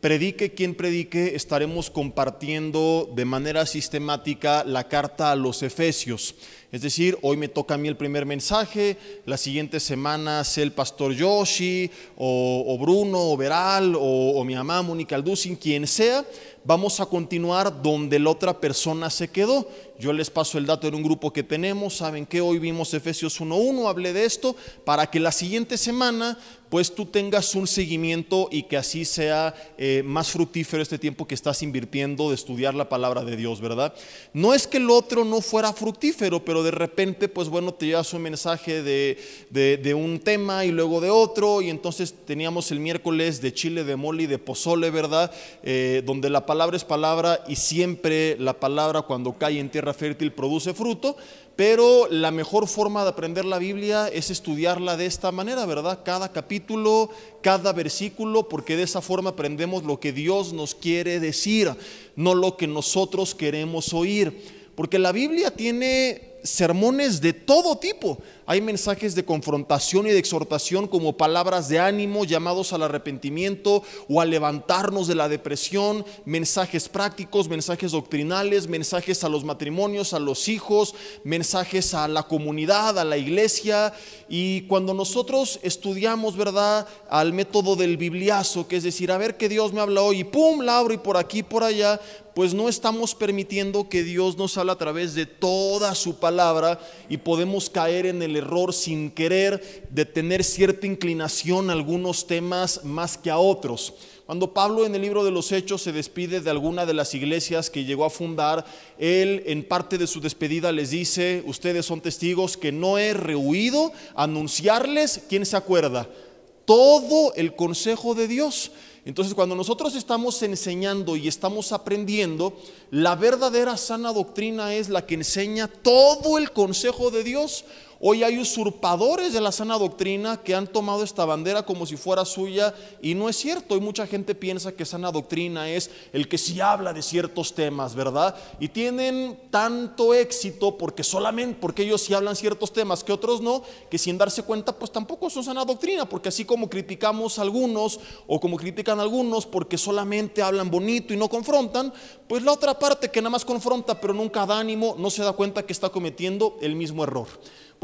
Predique quien predique, estaremos compartiendo de manera sistemática la carta a los Efesios. Es decir, hoy me toca a mí el primer mensaje, la siguiente semana sea el pastor Yoshi, o, Bruno, o Veral, o, mi mamá Mónica Alducin, quien sea, vamos a continuar donde la otra persona se quedó. Yo les paso el dato en un grupo que tenemos, saben que hoy vimos Efesios 1.1, hablé de esto, para que la siguiente semana pues tú tengas un seguimiento y que así sea eh, más fructífero este tiempo que estás invirtiendo de estudiar la palabra de Dios, ¿verdad? No es que el otro no fuera fructífero, pero de repente, pues bueno, te llevas un mensaje de, un tema y luego de otro, y entonces teníamos el miércoles de chile, de mole y de pozole, ¿verdad? Eh, donde la palabra es palabra y siempre la palabra cuando cae en tierra fértil produce fruto, pero la mejor forma de aprender la Biblia es estudiarla de esta manera, ¿verdad? Cada capítulo, cada versículo, porque de esa forma aprendemos lo que Dios nos quiere decir, no lo que nosotros queremos oír. Porque la Biblia tiene sermones de todo tipo. Hay mensajes de confrontación y de exhortación como palabras de ánimo, llamados al arrepentimiento o a levantarnos de la depresión, mensajes prácticos, mensajes doctrinales, mensajes a los matrimonios, a los hijos, mensajes a la comunidad, a la iglesia. Y cuando nosotros estudiamos, ¿verdad?, al método del bibliazo, que es decir, a ver qué Dios me habla hoy, y pum, la abro y por aquí, por allá, pues no estamos permitiendo que Dios nos hable a través de toda su palabra y podemos caer en el error sin querer de tener cierta inclinación a algunos temas más que a otros. Cuando Pablo en el libro de los Hechos se despide de alguna de las iglesias que llegó a fundar, él en parte de su despedida les dice, ustedes son testigos que no he rehuido anunciarles, ¿quién se acuerda? Todo el consejo de Dios. Entonces, cuando nosotros estamos enseñando y estamos aprendiendo, la verdadera sana doctrina es la que enseña todo el consejo de Dios Hoy hay usurpadores de la sana doctrina que han tomado esta bandera como si fuera suya y no es cierto. Hoy mucha gente piensa que sana doctrina es el que sí habla de ciertos temas, ¿verdad? Y tienen tanto éxito porque solamente porque ellos sí hablan ciertos temas que otros no, que sin darse cuenta pues tampoco son sana doctrina, porque así como criticamos a algunos o como critican a algunos porque solamente hablan bonito y no confrontan, pues la otra parte que nada más confronta pero nunca da ánimo no se da cuenta que está cometiendo el mismo error.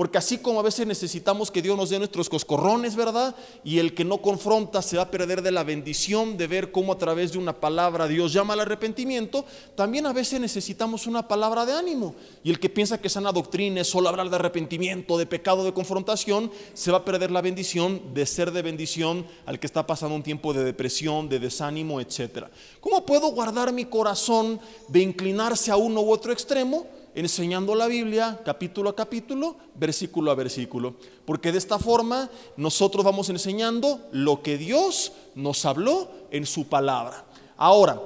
Porque así como a veces necesitamos que Dios nos dé nuestros coscorrones, ¿verdad? Y el que no confronta se va a perder de la bendición de ver cómo a través de una palabra Dios llama al arrepentimiento, también a veces necesitamos una palabra de ánimo. Y el que piensa que sana doctrina es solo hablar de arrepentimiento, de pecado, de confrontación, se va a perder la bendición de ser de bendición al que está pasando un tiempo de depresión, de desánimo, etc. ¿Cómo puedo guardar mi corazón de inclinarse a uno u otro extremo? Enseñando la Biblia capítulo a capítulo, versículo a versículo. Porque de esta forma nosotros vamos enseñando lo que Dios nos habló en su palabra. Ahora,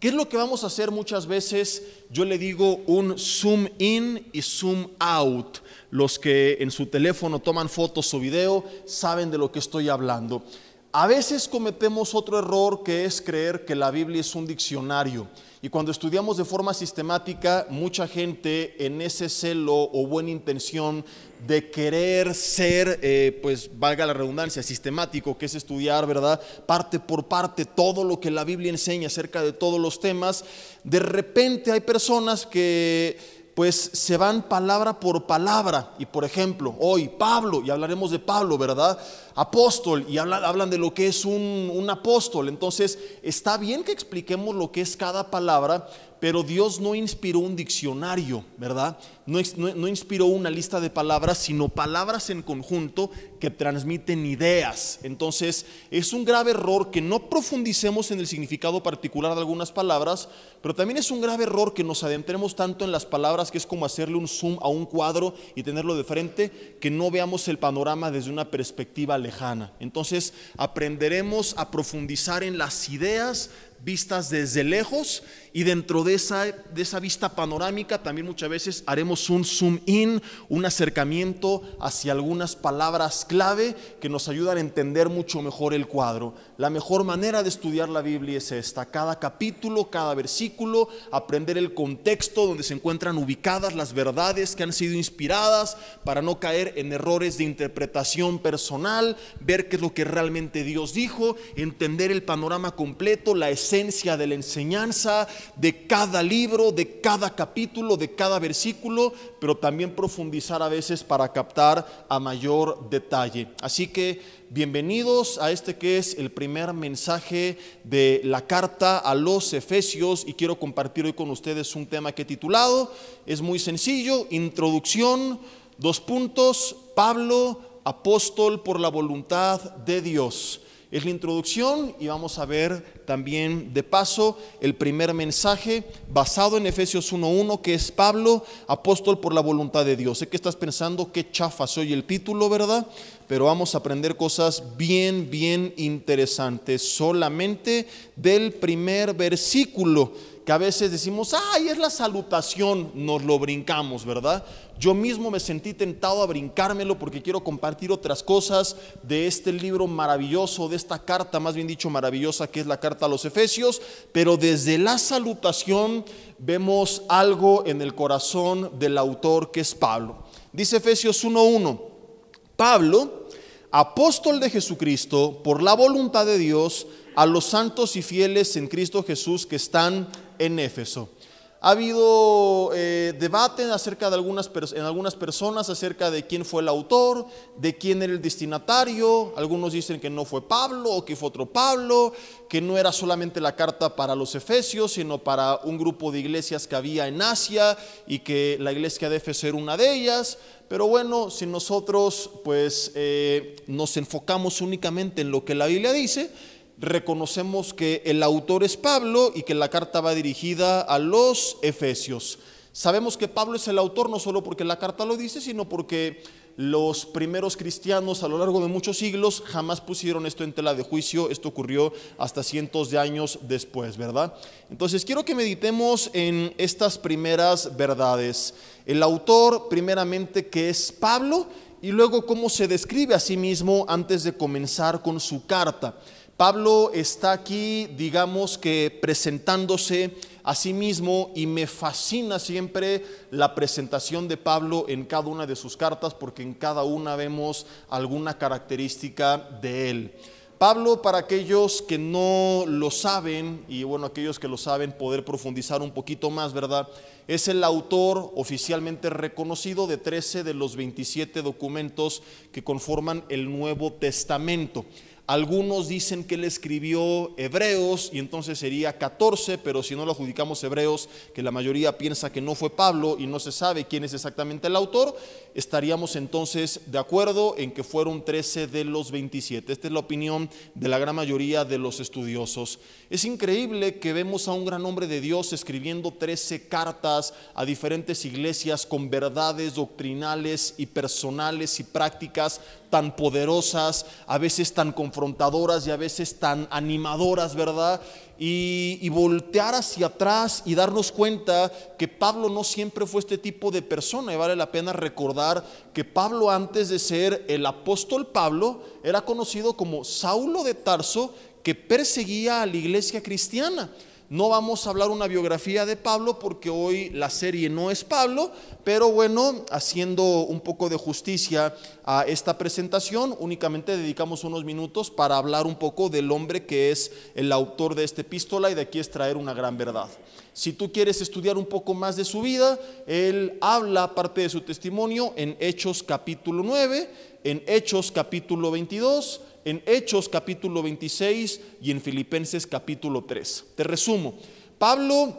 ¿qué es lo que vamos a hacer muchas veces? Yo le digo un zoom in y zoom out. Los que en su teléfono toman fotos o video saben de lo que estoy hablando. A veces cometemos otro error que es creer que la Biblia es un diccionario. Y cuando estudiamos de forma sistemática, mucha gente en ese celo o buena intención de querer ser, eh, pues valga la redundancia, sistemático, que es estudiar, ¿verdad? Parte por parte todo lo que la Biblia enseña acerca de todos los temas, de repente hay personas que pues se van palabra por palabra. Y por ejemplo, hoy Pablo, y hablaremos de Pablo, ¿verdad? Apóstol, y hablan, de lo que es un, un apóstol. Entonces, está bien que expliquemos lo que es cada palabra, pero Dios no inspiró un diccionario, ¿verdad? No, no, inspiró una lista de palabras, sino palabras en conjunto que transmiten ideas. Entonces, es un grave error que no profundicemos en el significado particular de algunas palabras, pero también es un grave error que nos adentremos tanto en las palabras que es como hacerle un zoom a un cuadro y tenerlo de frente, que no veamos el panorama desde una perspectiva lejana. Entonces, aprenderemos a profundizar en las ideas vistas desde lejos y dentro de esa, de esa vista panorámica también muchas veces haremos un zoom in, un acercamiento hacia algunas palabras clave que nos ayudan a entender mucho mejor el cuadro. La mejor manera de estudiar la Biblia es esta, cada capítulo, cada versículo, aprender el contexto donde se encuentran ubicadas las verdades que han sido inspiradas para no caer en errores de interpretación personal, ver qué es lo que realmente Dios dijo, entender el panorama completo, la esencia de la enseñanza, de cada libro, de cada capítulo, de cada versículo, pero también profundizar a veces para captar a mayor detalle. Así que bienvenidos a este que es el primer mensaje de la carta a los Efesios y quiero compartir hoy con ustedes un tema que he titulado, es muy sencillo, introducción, dos puntos, Pablo, apóstol por la voluntad de Dios. Es la introducción y vamos a ver también de paso el primer mensaje basado en Efesios 1.1 que es Pablo, apóstol por la voluntad de Dios. Sé que estás pensando qué chafa soy el título, ¿verdad? Pero vamos a aprender cosas bien, bien interesantes solamente del primer versículo que a veces decimos, ay, es la salutación, nos lo brincamos, ¿verdad? Yo mismo me sentí tentado a brincármelo porque quiero compartir otras cosas de este libro maravilloso, de esta carta, más bien dicho, maravillosa, que es la carta a los Efesios, pero desde la salutación vemos algo en el corazón del autor que es Pablo. Dice Efesios 1.1, Pablo, apóstol de Jesucristo, por la voluntad de Dios, a los santos y fieles en Cristo Jesús que están en Éfeso. Ha habido eh, debate acerca de algunas, en algunas personas acerca de quién fue el autor, de quién era el destinatario. Algunos dicen que no fue Pablo o que fue otro Pablo, que no era solamente la carta para los efesios, sino para un grupo de iglesias que había en Asia y que la iglesia de Éfeso era una de ellas. Pero bueno, si nosotros pues eh, nos enfocamos únicamente en lo que la Biblia dice, reconocemos que el autor es Pablo y que la carta va dirigida a los Efesios. Sabemos que Pablo es el autor no solo porque la carta lo dice, sino porque los primeros cristianos a lo largo de muchos siglos jamás pusieron esto en tela de juicio. Esto ocurrió hasta cientos de años después, ¿verdad? Entonces quiero que meditemos en estas primeras verdades. El autor, primeramente, que es Pablo, y luego cómo se describe a sí mismo antes de comenzar con su carta. Pablo está aquí, digamos que presentándose a sí mismo y me fascina siempre la presentación de Pablo en cada una de sus cartas porque en cada una vemos alguna característica de él. Pablo, para aquellos que no lo saben, y bueno, aquellos que lo saben, poder profundizar un poquito más, ¿verdad? Es el autor oficialmente reconocido de 13 de los 27 documentos que conforman el Nuevo Testamento. Algunos dicen que él escribió Hebreos y entonces sería 14, pero si no lo adjudicamos Hebreos, que la mayoría piensa que no fue Pablo y no se sabe quién es exactamente el autor, estaríamos entonces de acuerdo en que fueron 13 de los 27. Esta es la opinión de la gran mayoría de los estudiosos. Es increíble que vemos a un gran hombre de Dios escribiendo 13 cartas a diferentes iglesias con verdades doctrinales y personales y prácticas tan poderosas, a veces tan confrontadoras y a veces tan animadoras, ¿verdad? Y, voltear hacia atrás y darnos cuenta que Pablo no siempre fue este tipo de persona. Y vale la pena recordar que Pablo antes de ser el apóstol Pablo era conocido como Saulo de Tarso que perseguía a la iglesia cristiana. No vamos a hablar una biografía de Pablo porque hoy la serie no es Pablo, pero bueno, haciendo un poco de justicia a esta presentación, únicamente dedicamos unos minutos para hablar un poco del hombre que es el autor de esta epístola y de aquí extraer una gran verdad. Si tú quieres estudiar un poco más de su vida, él habla parte de su testimonio en Hechos capítulo 9, en Hechos capítulo 22, en Hechos capítulo 26 y en Filipenses capítulo 3. Te resumo, Pablo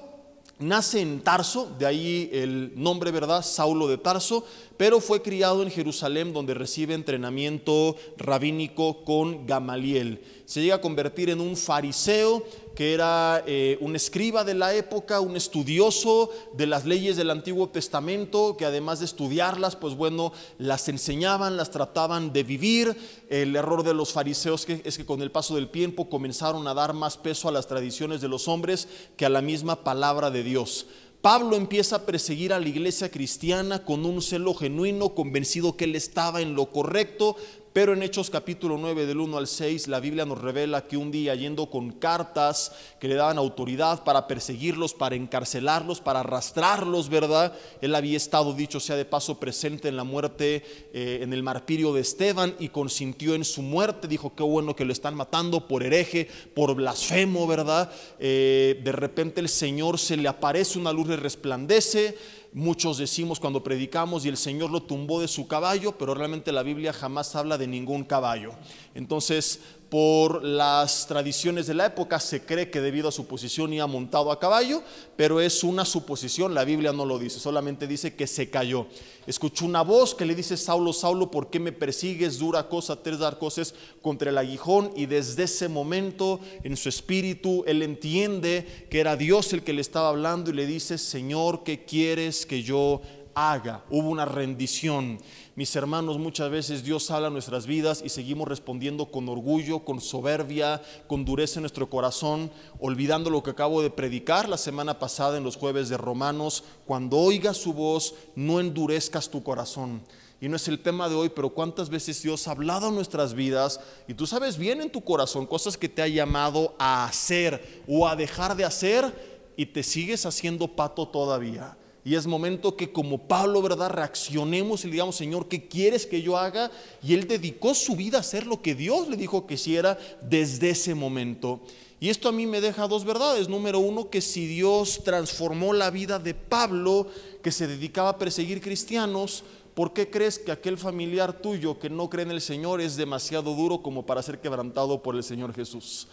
nace en Tarso, de ahí el nombre, ¿verdad? Saulo de Tarso, pero fue criado en Jerusalén donde recibe entrenamiento rabínico con Gamaliel. Se llega a convertir en un fariseo que era eh, un escriba de la época, un estudioso de las leyes del Antiguo Testamento, que además de estudiarlas, pues bueno, las enseñaban, las trataban de vivir. El error de los fariseos es que con el paso del tiempo comenzaron a dar más peso a las tradiciones de los hombres que a la misma palabra de Dios. Pablo empieza a perseguir a la iglesia cristiana con un celo genuino, convencido que él estaba en lo correcto, pero en Hechos capítulo 9 del 1 al 6 la Biblia nos revela que un día yendo con cartas que le daban autoridad para perseguirlos, para encarcelarlos, para arrastrarlos, ¿verdad? Él había estado, dicho sea de paso, presente en la muerte, eh, en el martirio de Esteban y consintió en su muerte. Dijo, qué bueno que lo están matando por hereje, por blasfemo, ¿verdad? Eh, de repente el Señor se le aparece, una luz le resplandece Muchos decimos cuando predicamos y el Señor lo tumbó de su caballo, pero realmente la Biblia jamás habla de ningún caballo. Entonces, por las tradiciones de la época se cree que debido a su posición iba montado a caballo, pero es una suposición, la Biblia no lo dice, solamente dice que se cayó. Escuchó una voz que le dice, Saulo, Saulo, ¿por qué me persigues? Dura cosa, tres dar cosas contra el aguijón. Y desde ese momento en su espíritu él entiende que era Dios el que le estaba hablando y le dice, Señor, ¿qué quieres que yo haga? Hubo una rendición. Mis hermanos, muchas veces Dios habla en nuestras vidas y seguimos respondiendo con orgullo, con soberbia, con dureza en nuestro corazón, olvidando lo que acabo de predicar la semana pasada en los jueves de Romanos. Cuando oigas su voz, no endurezcas tu corazón. Y no es el tema de hoy, pero cuántas veces Dios ha hablado en nuestras vidas y tú sabes bien en tu corazón cosas que te ha llamado a hacer o a dejar de hacer y te sigues haciendo pato todavía. Y es momento que como Pablo, ¿verdad? Reaccionemos y le digamos, Señor, ¿qué quieres que yo haga? Y él dedicó su vida a hacer lo que Dios le dijo que hiciera desde ese momento. Y esto a mí me deja dos verdades. Número uno, que si Dios transformó la vida de Pablo, que se dedicaba a perseguir cristianos, ¿por qué crees que aquel familiar tuyo que no cree en el Señor es demasiado duro como para ser quebrantado por el Señor Jesús?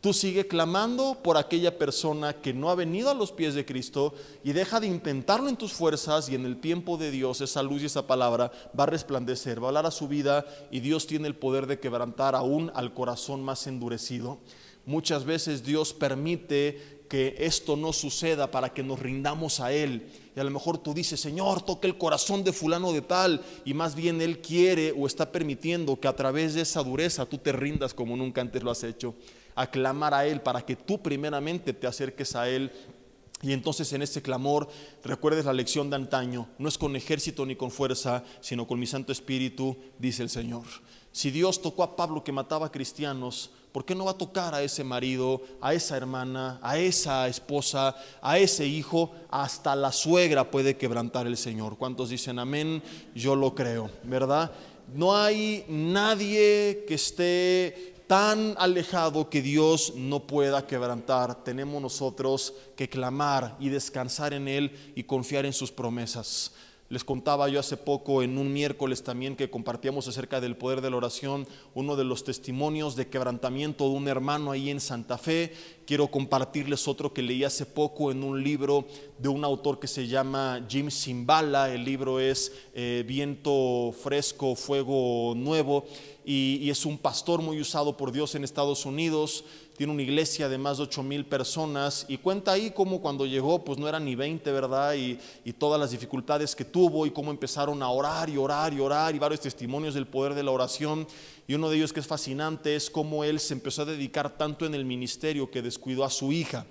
Tú sigue clamando por aquella persona que no ha venido a los pies de Cristo y deja de intentarlo en tus fuerzas y en el tiempo de Dios esa luz y esa palabra va a resplandecer, va a hablar a su vida y Dios tiene el poder de quebrantar aún al corazón más endurecido. Muchas veces Dios permite que esto no suceda para que nos rindamos a Él. Y a lo mejor tú dices, Señor, toque el corazón de fulano de tal. Y más bien Él quiere o está permitiendo que a través de esa dureza tú te rindas como nunca antes lo has hecho a clamar a Él para que tú primeramente te acerques a Él. Y entonces en este clamor recuerdes la lección de antaño, no es con ejército ni con fuerza, sino con mi Santo Espíritu, dice el Señor. Si Dios tocó a Pablo que mataba cristianos, ¿por qué no va a tocar a ese marido, a esa hermana, a esa esposa, a ese hijo? Hasta la suegra puede quebrantar el Señor. ¿Cuántos dicen amén? Yo lo creo, ¿verdad? No hay nadie que esté tan alejado que Dios no pueda quebrantar, tenemos nosotros que clamar y descansar en Él y confiar en sus promesas. Les contaba yo hace poco en un miércoles también que compartíamos acerca del poder de la oración, uno de los testimonios de quebrantamiento de un hermano ahí en Santa Fe. Quiero compartirles otro que leí hace poco en un libro de un autor que se llama Jim Simbala. El libro es eh, Viento Fresco, Fuego Nuevo y, es un pastor muy usado por Dios en Estados Unidos. Tiene una iglesia de más de 8 mil personas y cuenta ahí cómo cuando llegó, pues no eran ni 20, ¿verdad? Y, y todas las dificultades que tuvo y cómo empezaron a orar y orar y orar y varios testimonios del poder de la oración. Y uno de ellos que es fascinante es cómo él se empezó a dedicar tanto en el ministerio que descuidó a su hija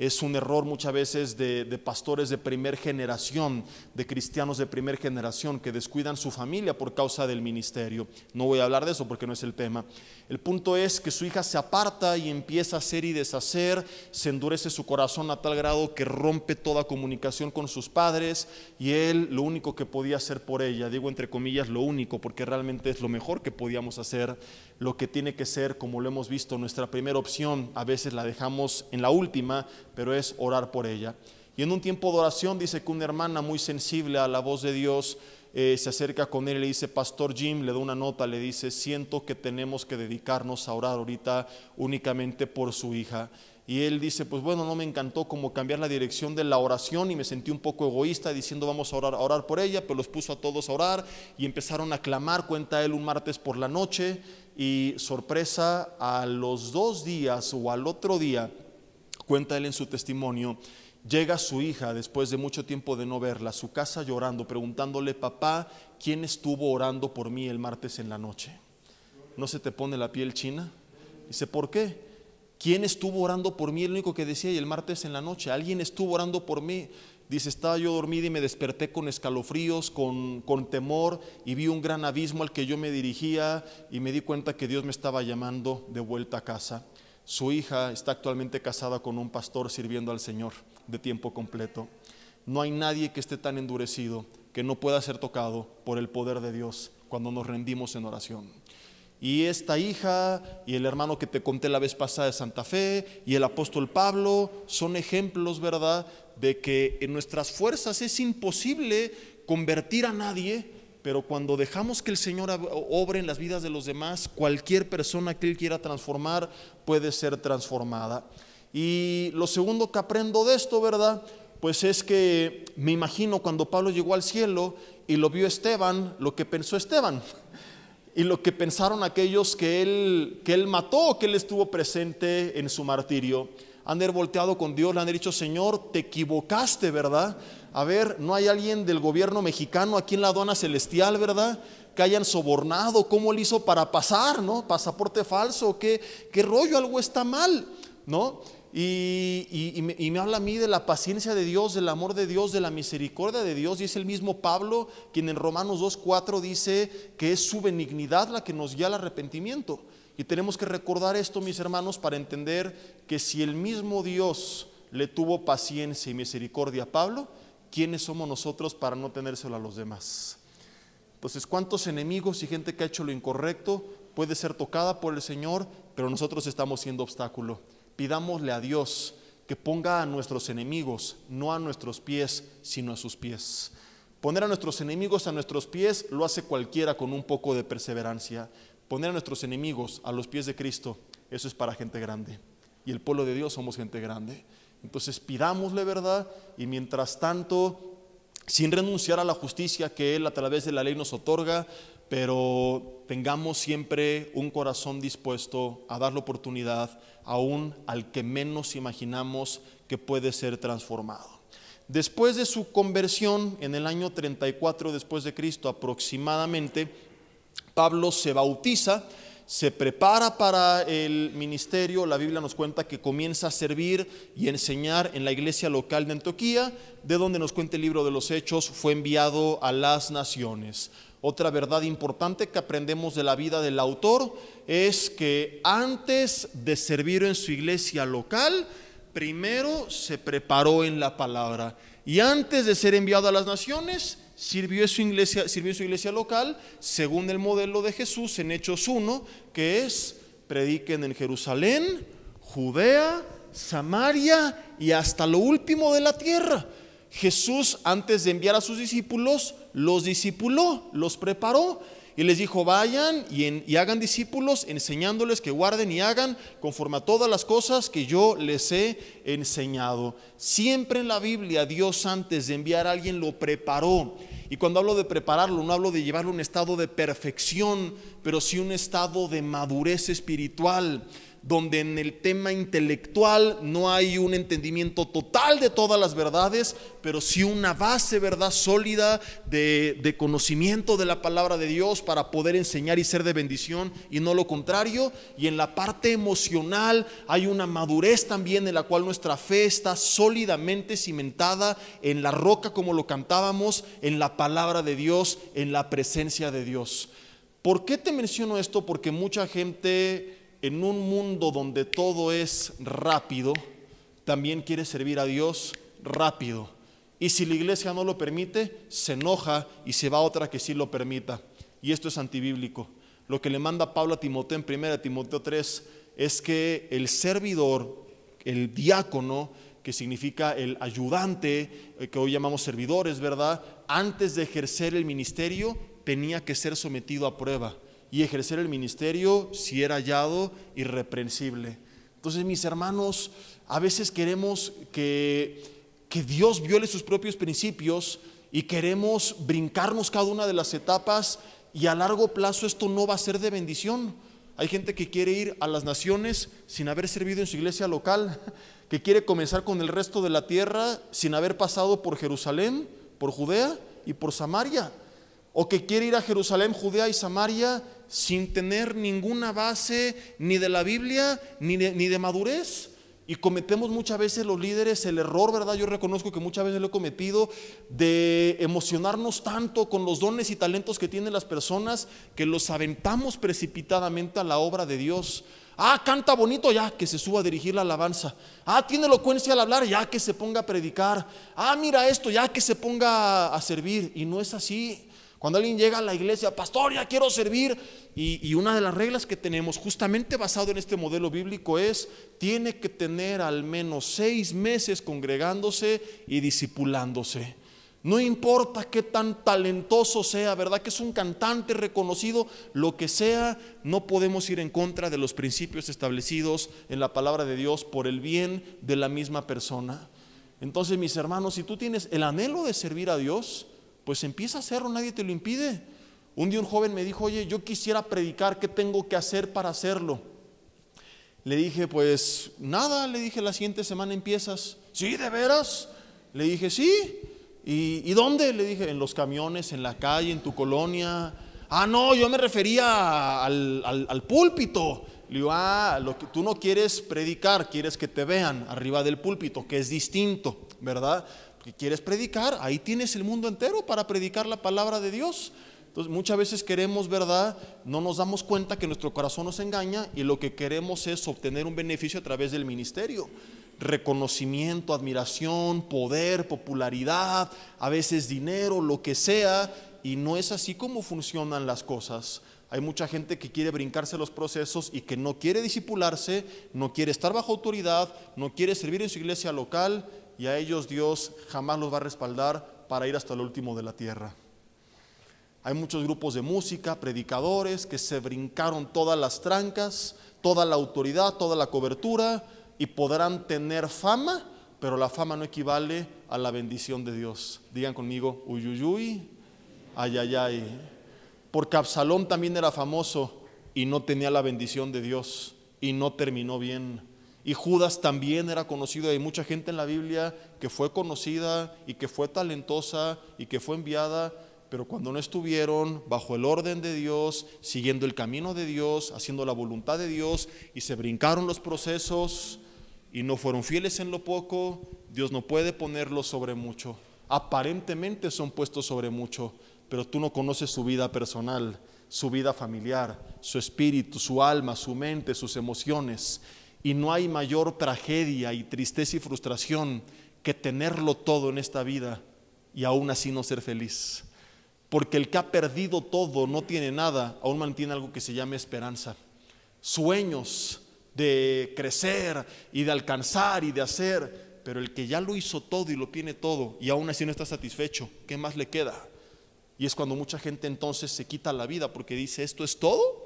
es un error muchas veces de, pastores de primer generación, de cristianos de primer generación que descuidan su familia por causa del ministerio. No voy a hablar de eso porque no es el tema. El punto es que su hija se aparta y empieza a hacer y deshacer, se endurece su corazón a tal grado que rompe toda comunicación con sus padres y él lo único que podía hacer por ella, digo entre comillas lo único porque realmente es lo mejor que podíamos hacer, lo que tiene que ser, como lo hemos visto, nuestra primera opción, a veces la dejamos en la última, pero es orar por ella. Y en un tiempo de oración dice que una hermana muy sensible a la voz de Dios eh, se acerca con él y le dice, Pastor Jim, le da una nota, le dice, siento que tenemos que dedicarnos a orar ahorita únicamente por su hija. Y él dice, pues bueno, no me encantó como cambiar la dirección de la oración y me sentí un poco egoísta diciendo vamos a orar, a orar por ella, pero los puso a todos a orar y empezaron a clamar, cuenta él un martes por la noche y sorpresa, a los dos días o al otro día, cuenta él en su testimonio, llega su hija después de mucho tiempo de no verla a su casa llorando, preguntándole, papá, ¿quién estuvo orando por mí el martes en la noche? ¿No se te pone la piel china? Dice, ¿por qué? ¿Quién estuvo orando por mí? El único que decía, y el martes en la noche, alguien estuvo orando por mí. Dice, estaba yo dormida y me desperté con escalofríos, con, con, temor, y vi un gran abismo al que yo me dirigía y me di cuenta que Dios me estaba llamando de vuelta a casa. Su hija está actualmente casada con un pastor sirviendo al Señor de tiempo completo. No hay nadie que esté tan endurecido que no pueda ser tocado por el poder de Dios cuando nos rendimos en oración. Y esta hija y el hermano que te conté la vez pasada de Santa Fe y el apóstol Pablo son ejemplos, ¿verdad?, de que en nuestras fuerzas es imposible convertir a nadie, pero cuando dejamos que el Señor obre en las vidas de los demás, cualquier persona que Él quiera transformar puede ser transformada. Y lo segundo que aprendo de esto, ¿verdad? Pues es que me imagino cuando Pablo llegó al cielo y lo vio Esteban, lo que pensó Esteban y lo que pensaron aquellos que él, que él mató, que él estuvo presente en su martirio. Han volteado con Dios, le han dicho, Señor, te equivocaste, ¿verdad? A ver, no hay alguien del gobierno mexicano aquí en la aduana celestial, ¿verdad? Que hayan sobornado, ¿cómo le hizo para pasar, ¿no? Pasaporte falso, ¿qué, qué rollo? Algo está mal, ¿no? Y, me, habla a mí de la paciencia de Dios, del amor de Dios, de la misericordia de Dios. Y es el mismo Pablo quien en Romanos 2.4 dice que es su benignidad la que nos guía al arrepentimiento. Y tenemos que recordar esto, mis hermanos, para entender que si el mismo Dios le tuvo paciencia y misericordia a Pablo, ¿quiénes somos nosotros para no tenérselo a los demás? Entonces, ¿cuántos enemigos y gente que ha hecho lo incorrecto puede ser tocada por el Señor, pero nosotros estamos siendo obstáculo? pidámosle a Dios que ponga a nuestros enemigos, no a nuestros pies, sino a sus pies. Poner a nuestros enemigos a nuestros pies lo hace cualquiera con un poco de perseverancia. Poner a nuestros enemigos a los pies de Cristo, eso es para gente grande. Y el pueblo de Dios somos gente grande. Entonces pidámosle verdad y mientras tanto, sin renunciar a la justicia que Él a través de la ley nos otorga, pero tengamos siempre un corazón dispuesto a dar la oportunidad aún al que menos imaginamos que puede ser transformado. Después de su conversión en el año 34 después de Cristo aproximadamente, Pablo se bautiza, se prepara para el ministerio, la Biblia nos cuenta que comienza a servir y enseñar en la iglesia local de Antioquía, de donde nos cuenta el libro de los Hechos, fue enviado a las naciones. Otra verdad importante que aprendemos de la vida del autor es que antes de servir en su iglesia local, primero se preparó en la palabra. Y antes de ser enviado a las naciones, sirvió su iglesia, sirvió su iglesia local según el modelo de Jesús en Hechos 1, que es prediquen en Jerusalén, Judea, Samaria y hasta lo último de la tierra. Jesús, antes de enviar a sus discípulos, los discipuló, los preparó y les dijo, vayan y, hagan discípulos, enseñándoles que guarden y hagan conforme a todas las cosas que yo les he enseñado. Siempre en la Biblia Dios antes de enviar a alguien lo preparó. Y cuando hablo de prepararlo, no hablo de llevarlo a un estado de perfección, pero sí un estado de madurez espiritual donde en el tema intelectual no hay un entendimiento total de todas las verdades, pero sí una base, ¿verdad?, sólida de, de, conocimiento de la palabra de Dios para poder enseñar y ser de bendición y no lo contrario. Y en la parte emocional hay una madurez también en la cual nuestra fe está sólidamente cimentada en la roca como lo cantábamos, en la palabra de Dios, en la presencia de Dios. ¿Por qué te menciono esto? Porque mucha gente en un mundo donde todo es rápido, también quiere servir a Dios rápido. Y si la iglesia no lo permite, se enoja y se va a otra que sí lo permita. Y esto es antibíblico. Lo que le manda Pablo a Timoteo en 1 Timoteo 3 es que el servidor, el diácono, que significa el ayudante, eh, que hoy llamamos servidores, ¿verdad? Antes de ejercer el ministerio tenía que ser sometido a prueba y ejercer el ministerio si era hallado irreprensible. Entonces, mis hermanos, a veces queremos que, que Dios viole sus propios principios y queremos brincarnos cada una de las etapas y a largo plazo esto no va a ser de bendición. Hay gente que quiere ir a las naciones sin haber servido en su iglesia local, que quiere comenzar con el resto de la tierra sin haber pasado por Jerusalén, por Judea y por Samaria, o que quiere ir a Jerusalén, Judea y Samaria sin tener ninguna base ni de la Biblia ni de, ni de madurez. Y cometemos muchas veces los líderes el error, ¿verdad? Yo reconozco que muchas veces lo he cometido de emocionarnos tanto con los dones y talentos que tienen las personas que los aventamos precipitadamente a la obra de Dios. Ah, canta bonito, ya que se suba a dirigir la alabanza. Ah, tiene elocuencia al hablar, ya que se ponga a predicar. Ah, mira esto, ya que se ponga a servir. Y no es así. Cuando alguien llega a la iglesia, pastor, ya quiero servir, y, una de las reglas que tenemos, justamente basado en este modelo bíblico, es, tiene que tener al menos seis meses congregándose y disipulándose. No importa qué tan talentoso sea, ¿verdad? Que es un cantante reconocido, lo que sea, no podemos ir en contra de los principios establecidos en la palabra de Dios por el bien de la misma persona. Entonces, mis hermanos, si tú tienes el anhelo de servir a Dios, pues empieza a hacerlo, nadie te lo impide. Un día un joven me dijo, oye, yo quisiera predicar, ¿qué tengo que hacer para hacerlo? Le dije, pues nada, le dije, la siguiente semana empiezas. Sí, de veras. Le dije, sí. ¿Y, dónde? Le dije, en los camiones, en la calle, en tu colonia. Ah, no, yo me refería al, al, púlpito. Le digo, ah, lo que tú no quieres predicar, quieres que te vean arriba del púlpito, que es distinto, ¿verdad? Quieres predicar, ahí tienes el mundo entero para predicar la palabra de Dios. Entonces muchas veces queremos, ¿verdad? No nos damos cuenta que nuestro corazón nos engaña y lo que queremos es obtener un beneficio a través del ministerio. Reconocimiento, admiración, poder, popularidad, a veces dinero, lo que sea. Y no es así como funcionan las cosas. Hay mucha gente que quiere brincarse los procesos y que no quiere disipularse, no quiere estar bajo autoridad, no quiere servir en su iglesia local y a ellos Dios jamás los va a respaldar para ir hasta el último de la tierra. Hay muchos grupos de música, predicadores que se brincaron todas las trancas, toda la autoridad, toda la cobertura y podrán tener fama, pero la fama no equivale a la bendición de Dios. Digan conmigo, uyuyuy, ayayay. Porque Absalón también era famoso y no tenía la bendición de Dios y no terminó bien. Y Judas también era conocido. Hay mucha gente en la Biblia que fue conocida y que fue talentosa y que fue enviada, pero cuando no estuvieron bajo el orden de Dios, siguiendo el camino de Dios, haciendo la voluntad de Dios y se brincaron los procesos y no fueron fieles en lo poco, Dios no puede ponerlos sobre mucho. Aparentemente son puestos sobre mucho, pero tú no conoces su vida personal, su vida familiar, su espíritu, su alma, su mente, sus emociones. Y no hay mayor tragedia y tristeza y frustración que tenerlo todo en esta vida y aún así no ser feliz. Porque el que ha perdido todo, no tiene nada, aún mantiene algo que se llama esperanza. Sueños de crecer y de alcanzar y de hacer. Pero el que ya lo hizo todo y lo tiene todo y aún así no está satisfecho, ¿qué más le queda? Y es cuando mucha gente entonces se quita la vida porque dice, ¿esto es todo?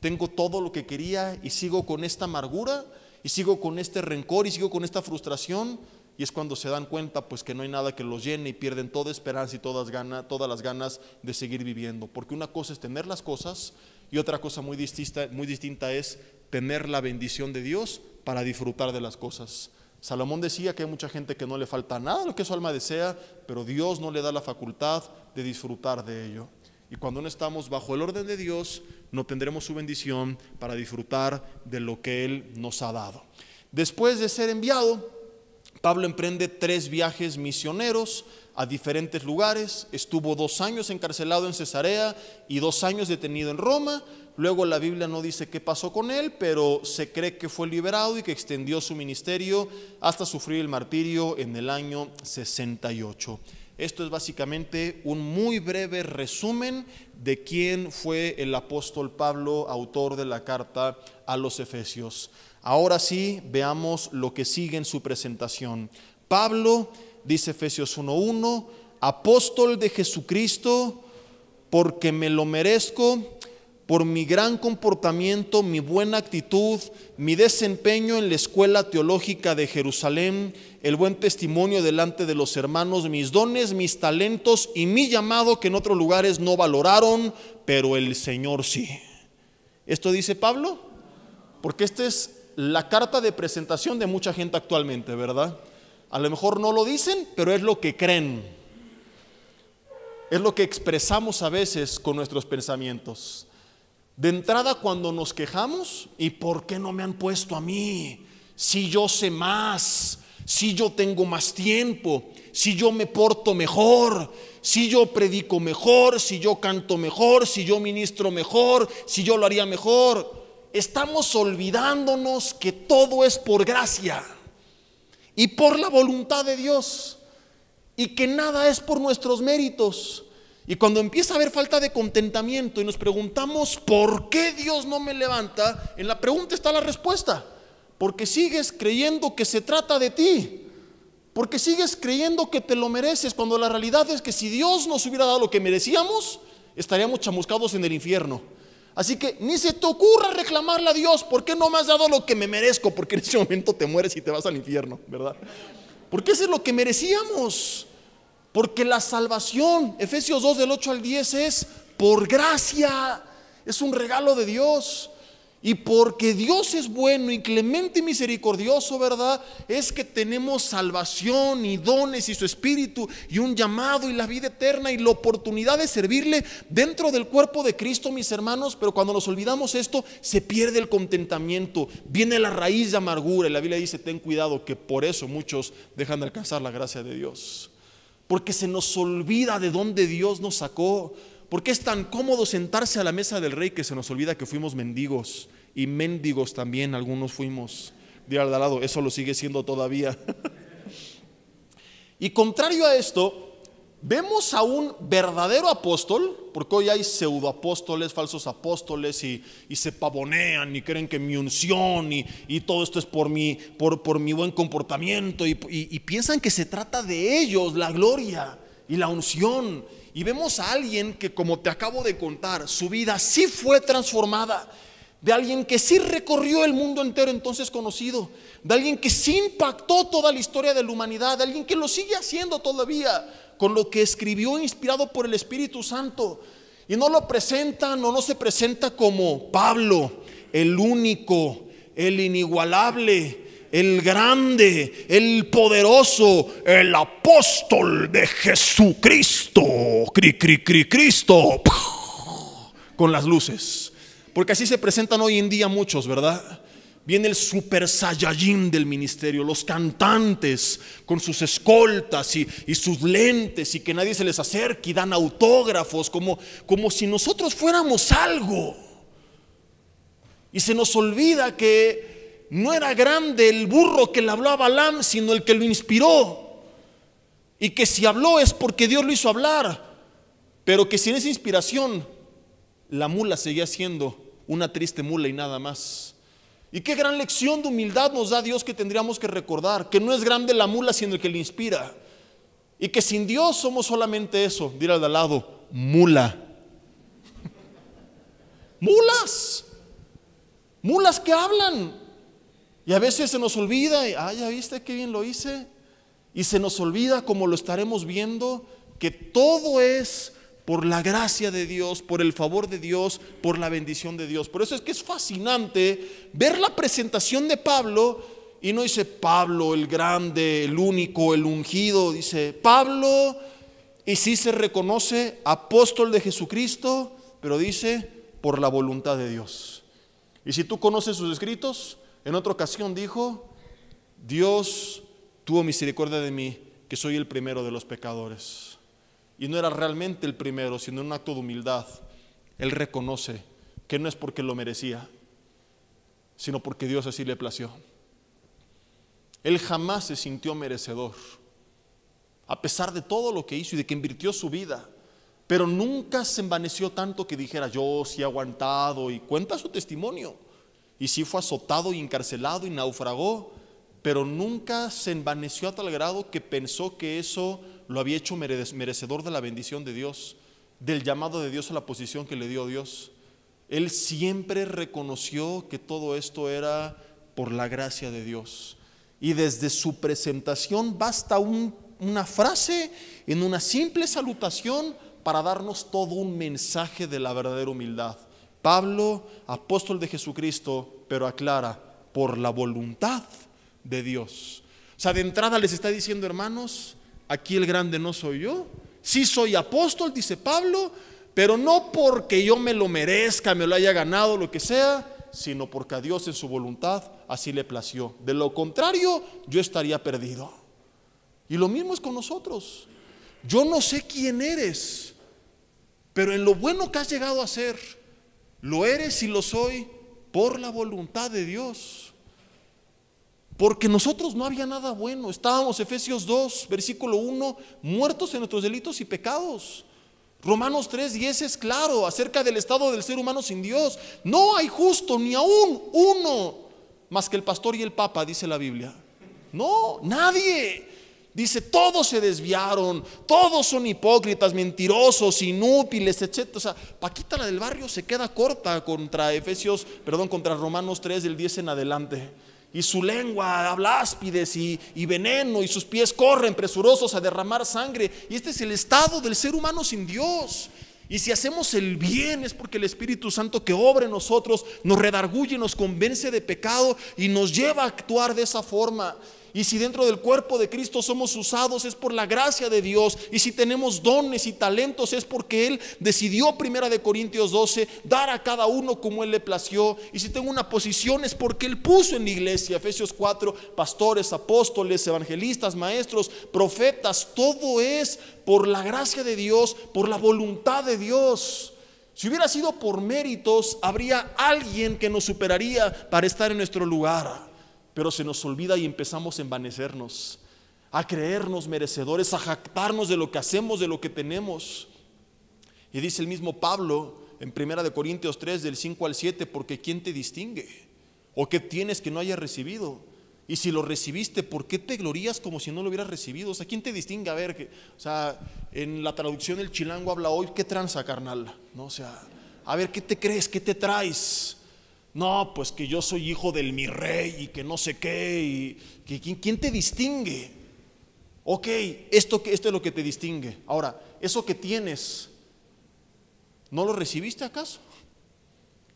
Tengo todo lo que quería y sigo con esta amargura y sigo con este rencor y sigo con esta frustración. Y es cuando se dan cuenta pues que no hay nada que los llene y pierden toda esperanza y todas, ganas, todas las ganas de seguir viviendo. Porque una cosa es tener las cosas y otra cosa muy distinta, muy distinta es tener la bendición de Dios para disfrutar de las cosas. Salomón decía que hay mucha gente que no le falta nada lo que su alma desea, pero Dios no le da la facultad de disfrutar de ello. Y cuando no estamos bajo el orden de Dios, no tendremos su bendición para disfrutar de lo que Él nos ha dado. Después de ser enviado, Pablo emprende tres viajes misioneros a diferentes lugares. Estuvo dos años encarcelado en Cesarea y dos años detenido en Roma. Luego la Biblia no dice qué pasó con él, pero se cree que fue liberado y que extendió su ministerio hasta sufrir el martirio en el año 68. Esto es básicamente un muy breve resumen de quién fue el apóstol Pablo, autor de la carta a los Efesios. Ahora sí, veamos lo que sigue en su presentación. Pablo, dice Efesios 1.1, apóstol de Jesucristo, porque me lo merezco por mi gran comportamiento, mi buena actitud, mi desempeño en la escuela teológica de Jerusalén, el buen testimonio delante de los hermanos, mis dones, mis talentos y mi llamado que en otros lugares no valoraron, pero el Señor sí. ¿Esto dice Pablo? Porque esta es la carta de presentación de mucha gente actualmente, ¿verdad? A lo mejor no lo dicen, pero es lo que creen. Es lo que expresamos a veces con nuestros pensamientos. De entrada cuando nos quejamos, ¿y por qué no me han puesto a mí? Si yo sé más, si yo tengo más tiempo, si yo me porto mejor, si yo predico mejor, si yo canto mejor, si yo ministro mejor, si yo lo haría mejor. Estamos olvidándonos que todo es por gracia y por la voluntad de Dios y que nada es por nuestros méritos. Y cuando empieza a haber falta de contentamiento y nos preguntamos por qué Dios no me levanta, en la pregunta está la respuesta. Porque sigues creyendo que se trata de ti. Porque sigues creyendo que te lo mereces cuando la realidad es que si Dios nos hubiera dado lo que merecíamos, estaríamos chamuscados en el infierno. Así que ni se te ocurra reclamarle a Dios, ¿por qué no me has dado lo que me merezco? Porque en ese momento te mueres y te vas al infierno, ¿verdad? Porque eso es lo que merecíamos. Porque la salvación, Efesios 2 del 8 al 10 es por gracia, es un regalo de Dios. Y porque Dios es bueno y clemente y misericordioso, ¿verdad? Es que tenemos salvación y dones y su espíritu y un llamado y la vida eterna y la oportunidad de servirle dentro del cuerpo de Cristo, mis hermanos. Pero cuando nos olvidamos esto, se pierde el contentamiento, viene la raíz de amargura. Y la Biblia dice, ten cuidado que por eso muchos dejan de alcanzar la gracia de Dios porque se nos olvida de dónde Dios nos sacó, porque es tan cómodo sentarse a la mesa del rey que se nos olvida que fuimos mendigos y mendigos también algunos fuimos. De al lado, eso lo sigue siendo todavía. y contrario a esto, vemos a un verdadero apóstol, porque hoy hay pseudoapóstoles, falsos apóstoles, y, se pavonean y creen que mi unción y, todo esto es por mi, por, por buen comportamiento, y piensan que se trata de ellos, la gloria y la unción. Y vemos a alguien que, como te acabo de contar, su vida sí fue transformada. De alguien que sí recorrió el mundo entero entonces conocido, de alguien que sí impactó toda la historia de la humanidad, de alguien que lo sigue haciendo todavía, con lo que escribió inspirado por el Espíritu Santo. Y no lo presentan o no se presenta como Pablo, el único, el inigualable, el grande, el poderoso, el apóstol de Jesucristo, cri, cri, cri, Cristo, con las luces. Porque así se presentan hoy en día muchos, ¿verdad? Viene el super saiyajin del ministerio, los cantantes con sus escoltas y, sus lentes y que nadie se les acerque y dan autógrafos como, como si nosotros fuéramos algo. Y se nos olvida que no era grande el burro que le habló a Balaam, sino el que lo inspiró. Y que si habló es porque Dios lo hizo hablar, pero que sin esa inspiración la mula seguía siendo una triste mula y nada más. Y qué gran lección de humildad nos da Dios que tendríamos que recordar, que no es grande la mula sino el que le inspira. Y que sin Dios somos solamente eso, dirá al de al lado, mula. Mulas. Mulas que hablan. Y a veces se nos olvida, y, ah, ya viste qué bien lo hice. Y se nos olvida, como lo estaremos viendo, que todo es por la gracia de Dios, por el favor de Dios, por la bendición de Dios. Por eso es que es fascinante ver la presentación de Pablo y no dice Pablo el grande, el único, el ungido, dice Pablo y sí se reconoce apóstol de Jesucristo, pero dice por la voluntad de Dios. Y si tú conoces sus escritos, en otra ocasión dijo, Dios tuvo misericordia de mí, que soy el primero de los pecadores. Y no era realmente el primero, sino un acto de humildad. Él reconoce que no es porque lo merecía, sino porque Dios así le plació. Él jamás se sintió merecedor, a pesar de todo lo que hizo y de que invirtió su vida. Pero nunca se envaneció tanto que dijera, yo sí he aguantado y cuenta su testimonio. Y sí fue azotado y encarcelado y naufragó, pero nunca se envaneció a tal grado que pensó que eso lo había hecho merecedor de la bendición de Dios, del llamado de Dios a la posición que le dio Dios. Él siempre reconoció que todo esto era por la gracia de Dios. Y desde su presentación basta una frase en una simple salutación para darnos todo un mensaje de la verdadera humildad. Pablo, apóstol de Jesucristo, pero aclara, por la voluntad de Dios. O sea, de entrada les está diciendo, hermanos, aquí el grande no soy yo. Sí soy apóstol, dice Pablo, pero no porque yo me lo merezca, me lo haya ganado, lo que sea, sino porque a Dios en su voluntad así le plació. De lo contrario, yo estaría perdido. Y lo mismo es con nosotros. Yo no sé quién eres, pero en lo bueno que has llegado a ser, lo eres y lo soy por la voluntad de Dios. Porque nosotros no había nada bueno. Estábamos, Efesios 2, versículo 1, muertos en nuestros delitos y pecados. Romanos 3, 10 es claro acerca del estado del ser humano sin Dios. No hay justo ni aún uno más que el pastor y el papa, dice la Biblia. No, nadie. Dice, todos se desviaron, todos son hipócritas, mentirosos, inútiles, etc. O sea, Paquita la del barrio se queda corta contra Efesios, perdón, contra Romanos 3 del 10 en adelante. Y su lengua habla áspides y, y veneno y sus pies corren presurosos a derramar sangre. Y este es el estado del ser humano sin Dios. Y si hacemos el bien es porque el Espíritu Santo que obra en nosotros nos redarguye, nos convence de pecado y nos lleva a actuar de esa forma. Y si dentro del cuerpo de Cristo somos usados es por la gracia de Dios. Y si tenemos dones y talentos es porque Él decidió, primera de Corintios 12, dar a cada uno como Él le plació. Y si tengo una posición es porque Él puso en la iglesia, Efesios 4, pastores, apóstoles, evangelistas, maestros, profetas. Todo es por la gracia de Dios, por la voluntad de Dios. Si hubiera sido por méritos, habría alguien que nos superaría para estar en nuestro lugar pero se nos olvida y empezamos a envanecernos, a creernos merecedores, a jactarnos de lo que hacemos, de lo que tenemos. Y dice el mismo Pablo en 1 Corintios 3 del 5 al 7, porque ¿quién te distingue? ¿O qué tienes que no hayas recibido? Y si lo recibiste, ¿por qué te glorías como si no lo hubieras recibido? O sea, ¿quién te distingue? A ver, o sea, en la traducción el chilango habla hoy, ¿qué tranza, carnal? ¿No? O sea, a ver, ¿qué te crees? ¿Qué te traes? No, pues que yo soy hijo del mi rey y que no sé qué. Y, que, ¿quién, te distingue? Ok, esto, esto es lo que te distingue. Ahora, eso que tienes, ¿no lo recibiste acaso?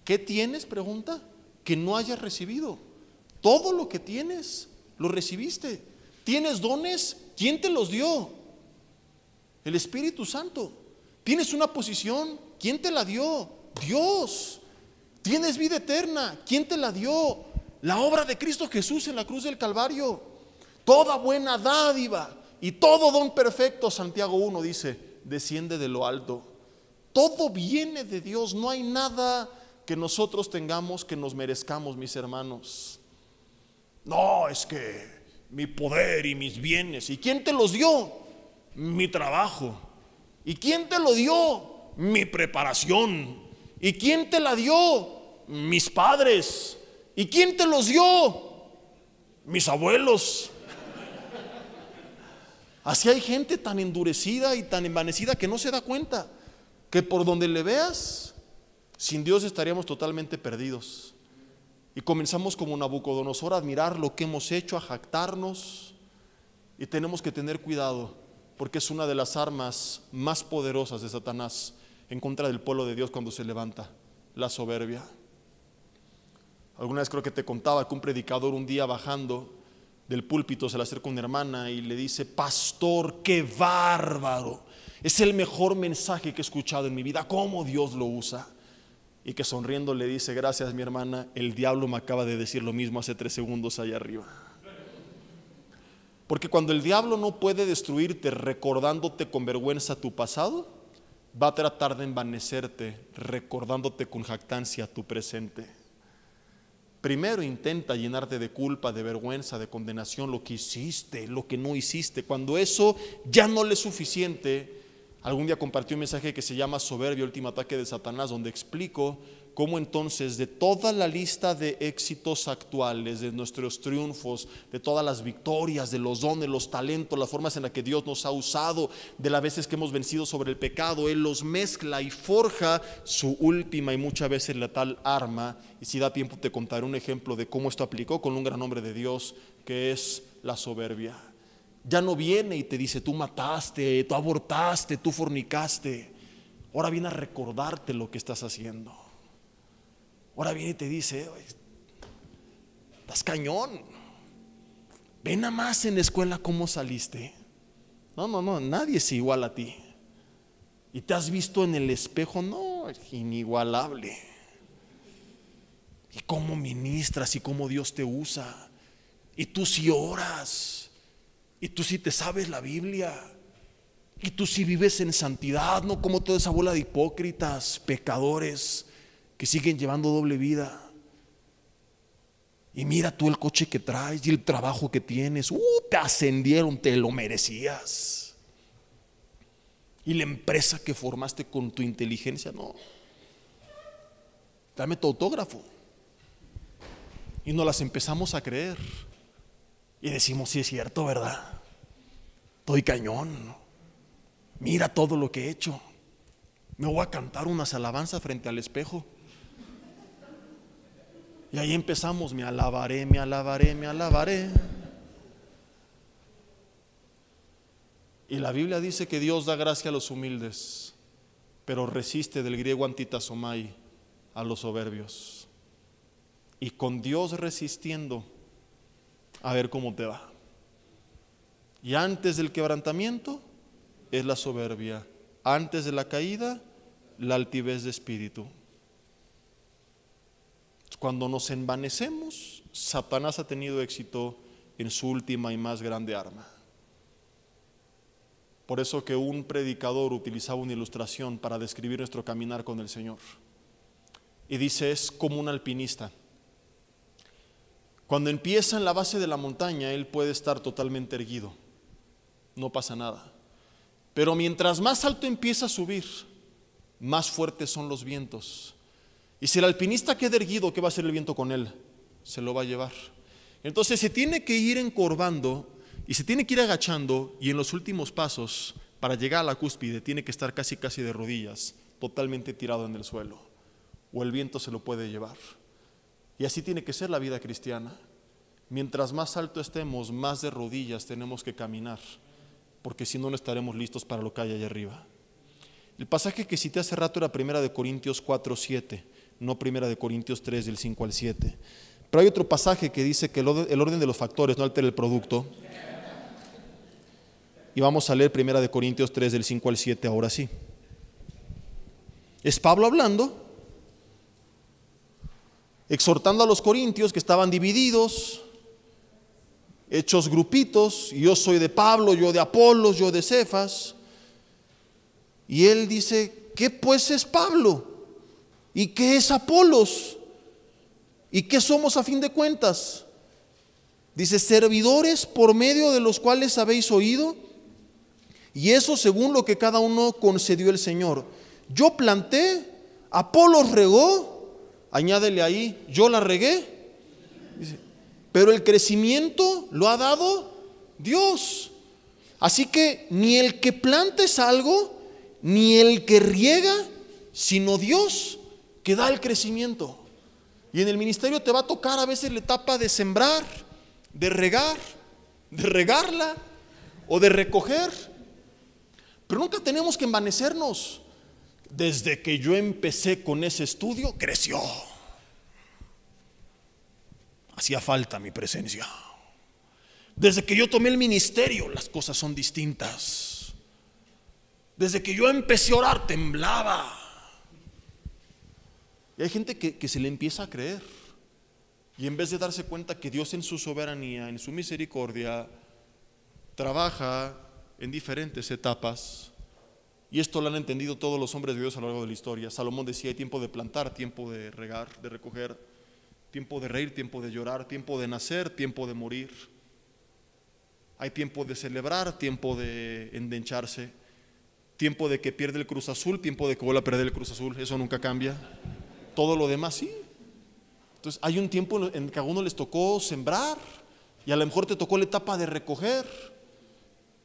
¿Qué tienes? Pregunta. Que no hayas recibido. Todo lo que tienes, lo recibiste. ¿Tienes dones? ¿Quién te los dio? El Espíritu Santo. ¿Tienes una posición? ¿Quién te la dio? Dios. Tienes vida eterna. ¿Quién te la dio? La obra de Cristo Jesús en la cruz del Calvario. Toda buena dádiva y todo don perfecto, Santiago 1 dice, desciende de lo alto. Todo viene de Dios. No hay nada que nosotros tengamos que nos merezcamos, mis hermanos. No, es que mi poder y mis bienes. ¿Y quién te los dio? Mi trabajo. ¿Y quién te lo dio? Mi preparación. ¿Y quién te la dio? Mis padres. ¿Y quién te los dio? Mis abuelos. Así hay gente tan endurecida y tan envanecida que no se da cuenta que por donde le veas, sin Dios estaríamos totalmente perdidos. Y comenzamos como Nabucodonosor a admirar lo que hemos hecho, a jactarnos. Y tenemos que tener cuidado, porque es una de las armas más poderosas de Satanás en contra del pueblo de Dios cuando se levanta, la soberbia. Alguna vez creo que te contaba que un predicador un día bajando del púlpito se le acerca una hermana y le dice, pastor, qué bárbaro, es el mejor mensaje que he escuchado en mi vida, cómo Dios lo usa. Y que sonriendo le dice, gracias mi hermana, el diablo me acaba de decir lo mismo hace tres segundos allá arriba. Porque cuando el diablo no puede destruirte recordándote con vergüenza tu pasado, va a tratar de envanecerte recordándote con jactancia tu presente. Primero intenta llenarte de culpa, de vergüenza, de condenación, lo que hiciste, lo que no hiciste. Cuando eso ya no le es suficiente, algún día compartí un mensaje que se llama Soberbio, último ataque de Satanás, donde explico cómo entonces de toda la lista de éxitos actuales, de nuestros triunfos, de todas las victorias, de los dones, los talentos, las formas en las que Dios nos ha usado, de las veces que hemos vencido sobre el pecado, Él los mezcla y forja su última y muchas veces letal arma. Y si da tiempo te contaré un ejemplo de cómo esto aplicó con un gran nombre de Dios, que es la soberbia. Ya no viene y te dice, tú mataste, tú abortaste, tú fornicaste. Ahora viene a recordarte lo que estás haciendo. Ahora viene y te dice, estás cañón. Ven a más en la escuela cómo saliste. No, no, no, nadie es igual a ti. Y te has visto en el espejo, no, es inigualable. Y cómo ministras y cómo Dios te usa. Y tú si oras. Y tú si te sabes la Biblia. Y tú si vives en santidad, no como toda esa bola de hipócritas, pecadores que siguen llevando doble vida. Y mira tú el coche que traes y el trabajo que tienes. Uh, te ascendieron, te lo merecías. Y la empresa que formaste con tu inteligencia, no. Dame tu autógrafo. Y nos las empezamos a creer. Y decimos, sí es cierto, ¿verdad? Estoy cañón. Mira todo lo que he hecho. Me voy a cantar unas alabanzas frente al espejo. Y ahí empezamos, me alabaré, me alabaré, me alabaré. Y la Biblia dice que Dios da gracia a los humildes, pero resiste del griego antitasomai a los soberbios. Y con Dios resistiendo, a ver cómo te va. Y antes del quebrantamiento es la soberbia. Antes de la caída, la altivez de espíritu. Cuando nos envanecemos, Satanás ha tenido éxito en su última y más grande arma. Por eso que un predicador utilizaba una ilustración para describir nuestro caminar con el Señor. Y dice, es como un alpinista. Cuando empieza en la base de la montaña, él puede estar totalmente erguido. No pasa nada. Pero mientras más alto empieza a subir, más fuertes son los vientos y si el alpinista queda erguido, ¿qué va a hacer el viento con él? Se lo va a llevar. Entonces se tiene que ir encorvando y se tiene que ir agachando y en los últimos pasos, para llegar a la cúspide, tiene que estar casi casi de rodillas, totalmente tirado en el suelo. O el viento se lo puede llevar. Y así tiene que ser la vida cristiana. Mientras más alto estemos, más de rodillas tenemos que caminar, porque si no, no estaremos listos para lo que hay allá arriba. El pasaje que cité hace rato era primera de Corintios 4, 7 no Primera de Corintios 3 del 5 al 7. Pero hay otro pasaje que dice que el orden de los factores no altera el producto. Y vamos a leer Primera de Corintios 3 del 5 al 7 ahora sí. Es Pablo hablando, exhortando a los corintios que estaban divididos, hechos grupitos, yo soy de Pablo, yo de Apolos, yo de Cefas. Y él dice, ¿qué pues es Pablo? ¿Y qué es Apolos? ¿Y qué somos a fin de cuentas? Dice, servidores por medio de los cuales habéis oído, y eso según lo que cada uno concedió el Señor. Yo planté, Apolos regó, añádele ahí, yo la regué, pero el crecimiento lo ha dado Dios. Así que ni el que planta es algo, ni el que riega, sino Dios que da el crecimiento. Y en el ministerio te va a tocar a veces la etapa de sembrar, de regar, de regarla o de recoger. Pero nunca tenemos que envanecernos. Desde que yo empecé con ese estudio, creció. Hacía falta mi presencia. Desde que yo tomé el ministerio, las cosas son distintas. Desde que yo empecé a orar, temblaba. Y hay gente que, se le empieza a creer. Y en vez de darse cuenta que Dios en su soberanía, en su misericordia, trabaja en diferentes etapas, y esto lo han entendido todos los hombres de Dios a lo largo de la historia. Salomón decía, hay tiempo de plantar, tiempo de regar, de recoger, tiempo de reír, tiempo de llorar, tiempo de nacer, tiempo de morir. Hay tiempo de celebrar, tiempo de endencharse, tiempo de que pierde el Cruz Azul, tiempo de que vuelva a perder el Cruz Azul, eso nunca cambia todo lo demás sí. Entonces hay un tiempo en que a uno les tocó sembrar y a lo mejor te tocó la etapa de recoger.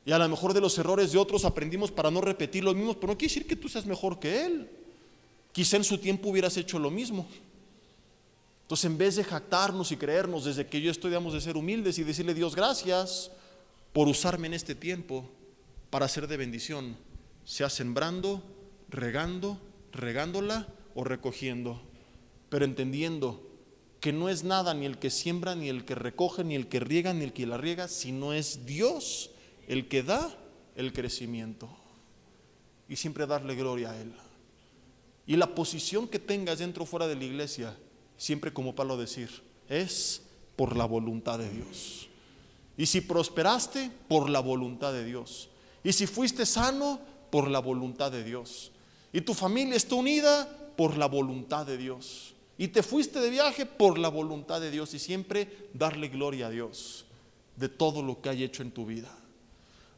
Y a lo mejor de los errores de otros aprendimos para no repetir los mismos, pero no quiere decir que tú seas mejor que él. Quizá en su tiempo hubieras hecho lo mismo. Entonces, en vez de jactarnos y creernos desde que yo estoy, digamos, de ser humildes y decirle Dios gracias por usarme en este tiempo para ser de bendición, sea sembrando, regando, regándola o recogiendo, pero entendiendo que no es nada ni el que siembra, ni el que recoge, ni el que riega, ni el que la riega, sino es Dios el que da el crecimiento. Y siempre darle gloria a Él. Y la posición que tengas dentro o fuera de la iglesia, siempre como Pablo decir, es por la voluntad de Dios. Y si prosperaste, por la voluntad de Dios. Y si fuiste sano, por la voluntad de Dios. Y tu familia está unida por la voluntad de Dios. Y te fuiste de viaje por la voluntad de Dios. Y siempre darle gloria a Dios de todo lo que hay hecho en tu vida.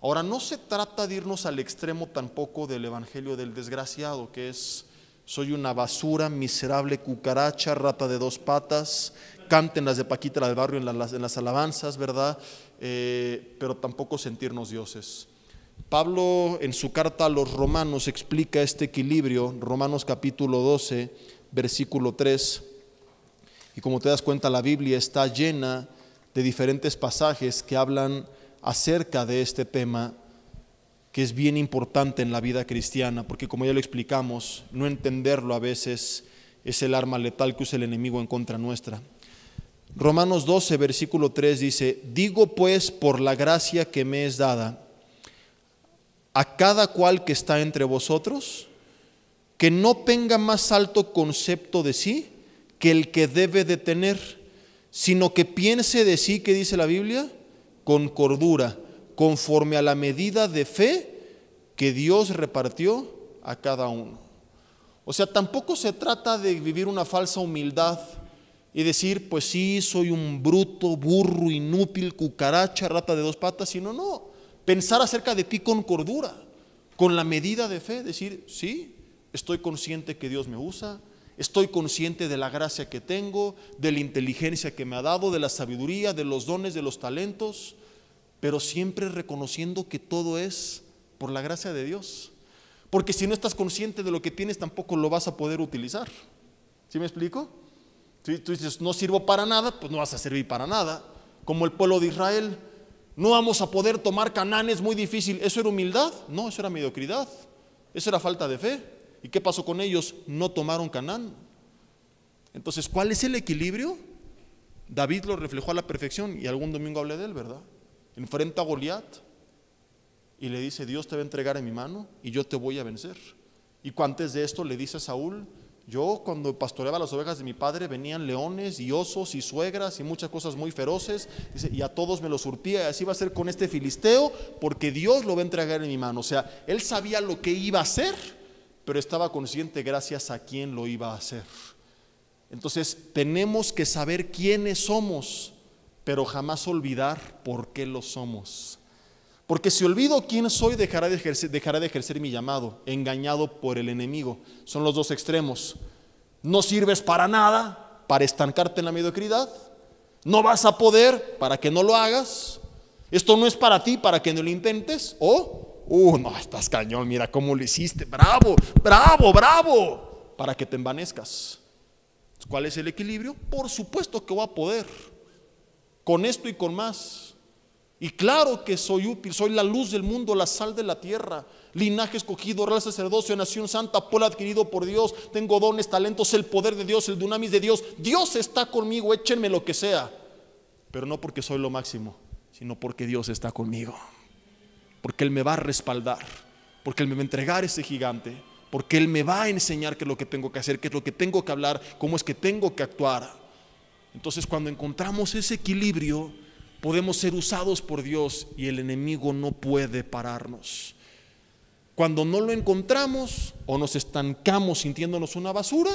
Ahora, no se trata de irnos al extremo tampoco del Evangelio del desgraciado, que es, soy una basura, miserable cucaracha, rata de dos patas, canten las de Paquita la del barrio en las, en las alabanzas, ¿verdad? Eh, pero tampoco sentirnos dioses. Pablo en su carta a los romanos explica este equilibrio, Romanos capítulo 12, versículo 3, y como te das cuenta la Biblia está llena de diferentes pasajes que hablan acerca de este tema que es bien importante en la vida cristiana, porque como ya lo explicamos, no entenderlo a veces es el arma letal que usa el enemigo en contra nuestra. Romanos 12, versículo 3 dice, digo pues por la gracia que me es dada a cada cual que está entre vosotros, que no tenga más alto concepto de sí que el que debe de tener, sino que piense de sí, que dice la Biblia, con cordura, conforme a la medida de fe que Dios repartió a cada uno. O sea, tampoco se trata de vivir una falsa humildad y decir, pues sí, soy un bruto, burro, inútil, cucaracha, rata de dos patas, sino no, pensar acerca de ti con cordura, con la medida de fe, decir, sí, estoy consciente que Dios me usa, Estoy consciente de la gracia que tengo, de la inteligencia que me ha dado, de la sabiduría, de los dones, de los talentos, pero siempre reconociendo que todo es por la gracia de Dios. Porque si no estás consciente de lo que tienes, tampoco lo vas a poder utilizar. ¿Sí me explico? Si tú dices, no sirvo para nada, pues no vas a servir para nada. Como el pueblo de Israel, no vamos a poder tomar Canaán, es muy difícil. ¿Eso era humildad? No, eso era mediocridad. Eso era falta de fe. ¿Y qué pasó con ellos? No tomaron Canaán. Entonces, ¿cuál es el equilibrio? David lo reflejó a la perfección y algún domingo hablé de él, ¿verdad? Enfrenta a Goliat y le dice, Dios te va a entregar en mi mano y yo te voy a vencer. Y antes de esto le dice a Saúl, yo cuando pastoreaba las ovejas de mi padre venían leones y osos y suegras y muchas cosas muy feroces, dice, y a todos me los surtía y así va a ser con este filisteo porque Dios lo va a entregar en mi mano. O sea, él sabía lo que iba a hacer pero estaba consciente gracias a quién lo iba a hacer. Entonces tenemos que saber quiénes somos, pero jamás olvidar por qué lo somos. Porque si olvido quién soy, dejará de, ejercer, mi llamado, engañado por el enemigo. Son los dos extremos. No sirves para nada, para estancarte en la mediocridad. No vas a poder para que no lo hagas. Esto no es para ti, para que no lo intentes. O Uh, no, estás cañón, mira cómo lo hiciste. Bravo, bravo, bravo. Para que te envanezcas. ¿Cuál es el equilibrio? Por supuesto que voy a poder. Con esto y con más. Y claro que soy útil, soy la luz del mundo, la sal de la tierra, linaje escogido, real sacerdocio, nación santa, pueblo adquirido por Dios, tengo dones, talentos, el poder de Dios, el dunamis de Dios. Dios está conmigo, échenme lo que sea. Pero no porque soy lo máximo, sino porque Dios está conmigo porque Él me va a respaldar, porque Él me va a entregar ese gigante, porque Él me va a enseñar qué es lo que tengo que hacer, qué es lo que tengo que hablar, cómo es que tengo que actuar. Entonces cuando encontramos ese equilibrio, podemos ser usados por Dios y el enemigo no puede pararnos. Cuando no lo encontramos o nos estancamos sintiéndonos una basura,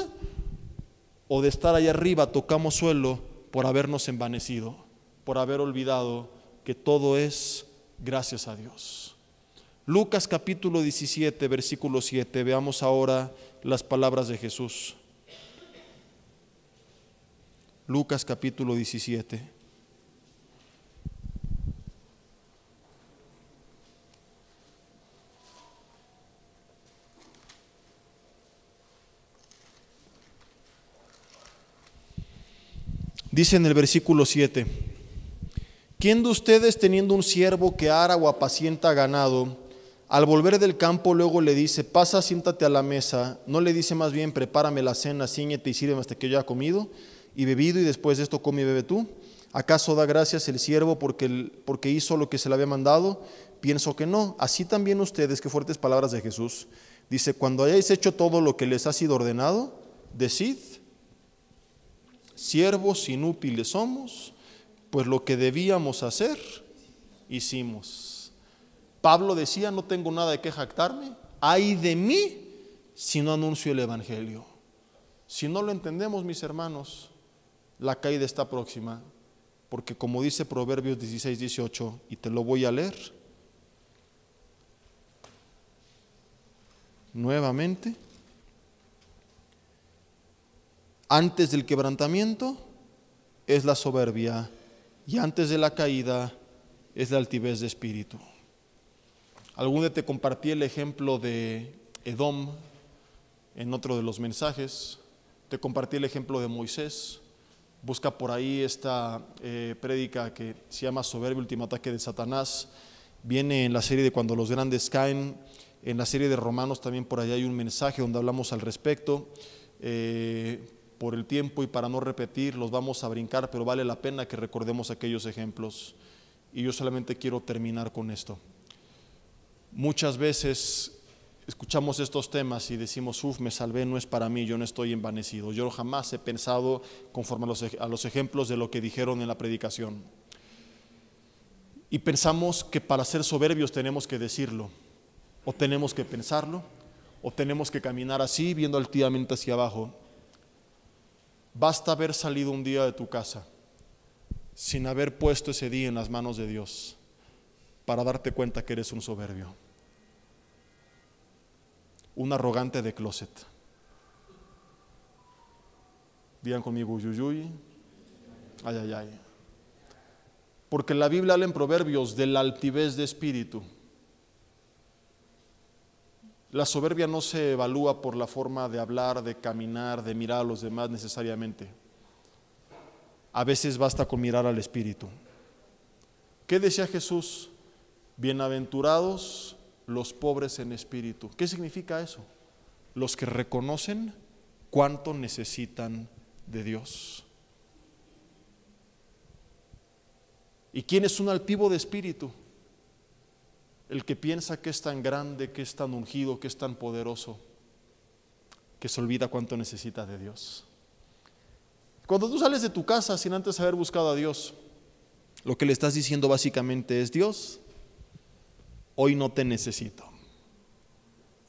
o de estar allá arriba tocamos suelo por habernos envanecido, por haber olvidado que todo es gracias a Dios. Lucas capítulo 17, versículo 7. Veamos ahora las palabras de Jesús. Lucas capítulo 17. Dice en el versículo 7, ¿quién de ustedes teniendo un siervo que ara o apacienta ganado, al volver del campo luego le dice, pasa, siéntate a la mesa, no le dice más bien, prepárame la cena, ciñete y sírveme hasta que yo haya comido y bebido y después de esto come y bebe tú? ¿Acaso da gracias el siervo porque, porque hizo lo que se le había mandado? Pienso que no. Así también ustedes, qué fuertes palabras de Jesús. Dice, cuando hayáis hecho todo lo que les ha sido ordenado, decid, siervos inútiles somos, pues lo que debíamos hacer, hicimos. Pablo decía, no tengo nada de qué jactarme, hay de mí si no anuncio el Evangelio. Si no lo entendemos, mis hermanos, la caída está próxima, porque como dice Proverbios 16, 18, y te lo voy a leer nuevamente, antes del quebrantamiento es la soberbia y antes de la caída es la altivez de espíritu. Algún día te compartí el ejemplo de Edom en otro de los mensajes, te compartí el ejemplo de Moisés, busca por ahí esta eh, prédica que se llama Soberbia, último ataque de Satanás, viene en la serie de Cuando los grandes caen, en la serie de Romanos también por allá hay un mensaje donde hablamos al respecto. Eh, por el tiempo y para no repetir, los vamos a brincar, pero vale la pena que recordemos aquellos ejemplos. Y yo solamente quiero terminar con esto. Muchas veces escuchamos estos temas y decimos, uff, me salvé, no es para mí, yo no estoy envanecido. Yo jamás he pensado conforme a los, a los ejemplos de lo que dijeron en la predicación. Y pensamos que para ser soberbios tenemos que decirlo, o tenemos que pensarlo, o tenemos que caminar así, viendo altivamente hacia abajo. Basta haber salido un día de tu casa sin haber puesto ese día en las manos de Dios para darte cuenta que eres un soberbio, un arrogante de closet. Digan conmigo, yuyuy, ay, ay, ay. Porque la Biblia habla en proverbios de la altivez de espíritu. La soberbia no se evalúa por la forma de hablar, de caminar, de mirar a los demás necesariamente. A veces basta con mirar al Espíritu. ¿Qué decía Jesús? Bienaventurados los pobres en espíritu. ¿Qué significa eso? Los que reconocen cuánto necesitan de Dios. ¿Y quién es un altivo de espíritu? El que piensa que es tan grande, que es tan ungido, que es tan poderoso, que se olvida cuánto necesita de Dios. Cuando tú sales de tu casa sin antes haber buscado a Dios, lo que le estás diciendo básicamente es, Dios, hoy no te necesito.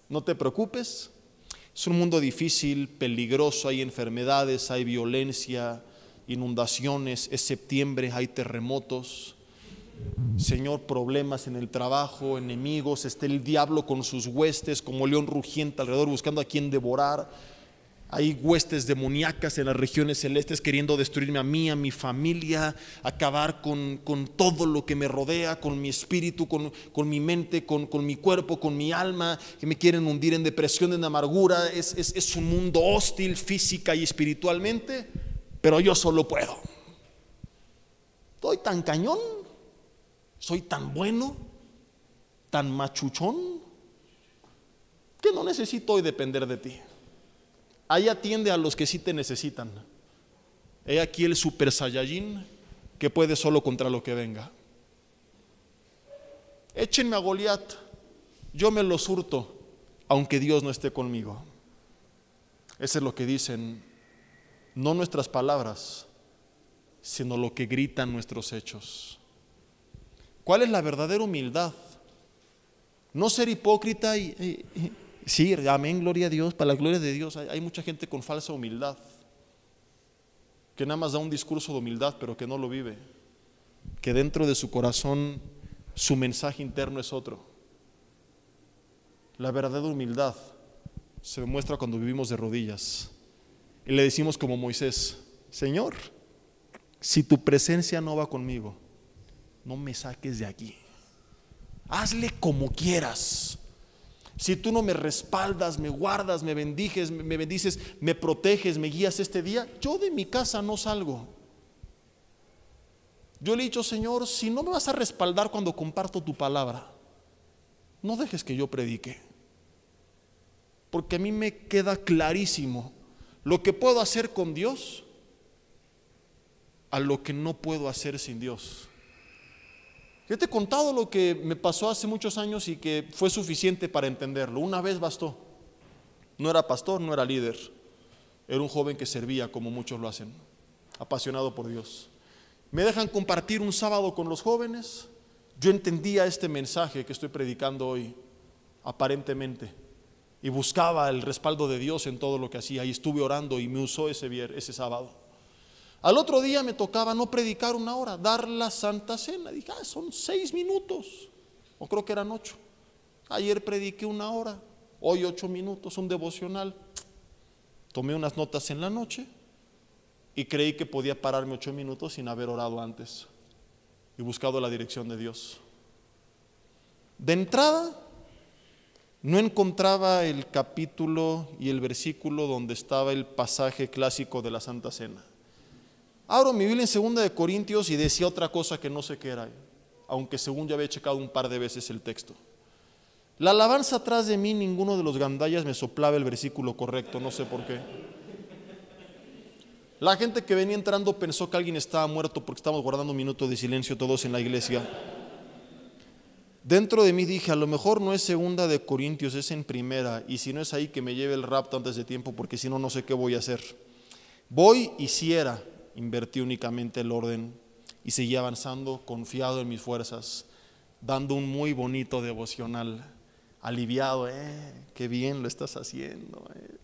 No te preocupes, es un mundo difícil, peligroso, hay enfermedades, hay violencia, inundaciones, es septiembre, hay terremotos. Señor, problemas en el trabajo, enemigos, está el diablo con sus huestes como león rugiente alrededor buscando a quien devorar. Hay huestes demoníacas en las regiones celestes queriendo destruirme a mí, a mi familia, acabar con, todo lo que me rodea, con mi espíritu, con, mi mente, con, mi cuerpo, con mi alma, que me quieren hundir en depresión, en amargura. Es, es un mundo hostil física y espiritualmente, pero yo solo puedo. Estoy tan cañón soy tan bueno, tan machuchón, que no necesito hoy depender de ti. Ahí atiende a los que sí te necesitan. He aquí el super saiyajin que puede solo contra lo que venga. Échenme a Goliat, yo me lo surto, aunque Dios no esté conmigo. Eso es lo que dicen, no nuestras palabras, sino lo que gritan nuestros hechos. ¿Cuál es la verdadera humildad? No ser hipócrita y, sí, amén, gloria a Dios, para la gloria de Dios. Hay, mucha gente con falsa humildad, que nada más da un discurso de humildad, pero que no lo vive, que dentro de su corazón su mensaje interno es otro. La verdadera humildad se demuestra cuando vivimos de rodillas y le decimos como Moisés, Señor, si tu presencia no va conmigo, no me saques de aquí. Hazle como quieras. Si tú no me respaldas, me guardas, me bendices, me bendices, me proteges, me guías este día, yo de mi casa no salgo. Yo le he dicho, Señor, si no me vas a respaldar cuando comparto tu palabra, no dejes que yo predique. Porque a mí me queda clarísimo lo que puedo hacer con Dios a lo que no puedo hacer sin Dios. Te he contado lo que me pasó hace muchos años y que fue suficiente para entenderlo. Una vez bastó. No era pastor, no era líder. Era un joven que servía como muchos lo hacen, apasionado por Dios. Me dejan compartir un sábado con los jóvenes. Yo entendía este mensaje que estoy predicando hoy, aparentemente, y buscaba el respaldo de Dios en todo lo que hacía. Y estuve orando y me usó ese, ese sábado. Al otro día me tocaba no predicar una hora, dar la Santa Cena. Dije, ah, son seis minutos, o creo que eran ocho. Ayer prediqué una hora, hoy ocho minutos, un devocional. Tomé unas notas en la noche y creí que podía pararme ocho minutos sin haber orado antes y buscado la dirección de Dios. De entrada, no encontraba el capítulo y el versículo donde estaba el pasaje clásico de la Santa Cena. Abro mi Biblia en segunda de Corintios y decía otra cosa que no sé qué era, aunque según ya había checado un par de veces el texto. La alabanza atrás de mí, ninguno de los gandallas me soplaba el versículo correcto, no sé por qué. La gente que venía entrando pensó que alguien estaba muerto porque estábamos guardando un minuto de silencio todos en la iglesia. Dentro de mí dije, a lo mejor no es segunda de Corintios, es en primera, y si no es ahí que me lleve el rapto antes de tiempo, porque si no, no sé qué voy a hacer. Voy y si era invertí únicamente el orden y seguí avanzando confiado en mis fuerzas, dando un muy bonito devocional, aliviado, eh, qué bien lo estás haciendo. Eh.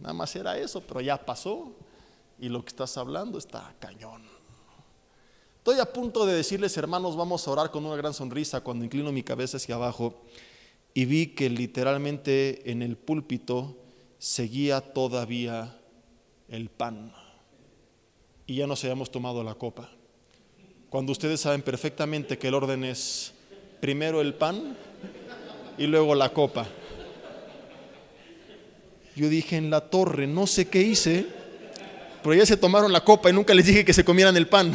Nada más era eso, pero ya pasó y lo que estás hablando está cañón. Estoy a punto de decirles, hermanos, vamos a orar con una gran sonrisa cuando inclino mi cabeza hacia abajo y vi que literalmente en el púlpito seguía todavía el pan y ya nos hayamos tomado la copa. Cuando ustedes saben perfectamente que el orden es primero el pan y luego la copa. Yo dije en la torre, no sé qué hice, pero ya se tomaron la copa y nunca les dije que se comieran el pan.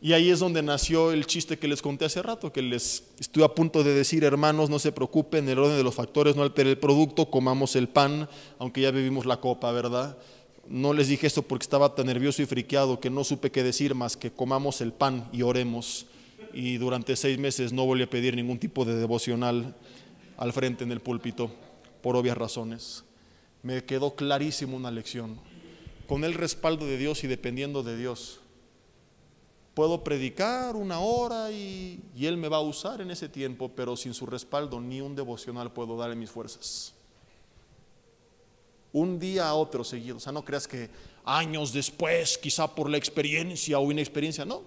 Y ahí es donde nació el chiste que les conté hace rato, que les estoy a punto de decir, hermanos, no se preocupen, el orden de los factores no altere el producto, comamos el pan, aunque ya bebimos la copa, ¿verdad? No les dije esto porque estaba tan nervioso y friqueado que no supe qué decir más que comamos el pan y oremos. Y durante seis meses no volví a pedir ningún tipo de devocional al frente en el púlpito, por obvias razones. Me quedó clarísimo una lección. Con el respaldo de Dios y dependiendo de Dios, Puedo predicar una hora y, Él me va a usar en ese tiempo, pero sin su respaldo ni un devocional puedo darle mis fuerzas. Un día a otro seguido. O sea, no creas que años después, quizá por la experiencia o inexperiencia, no.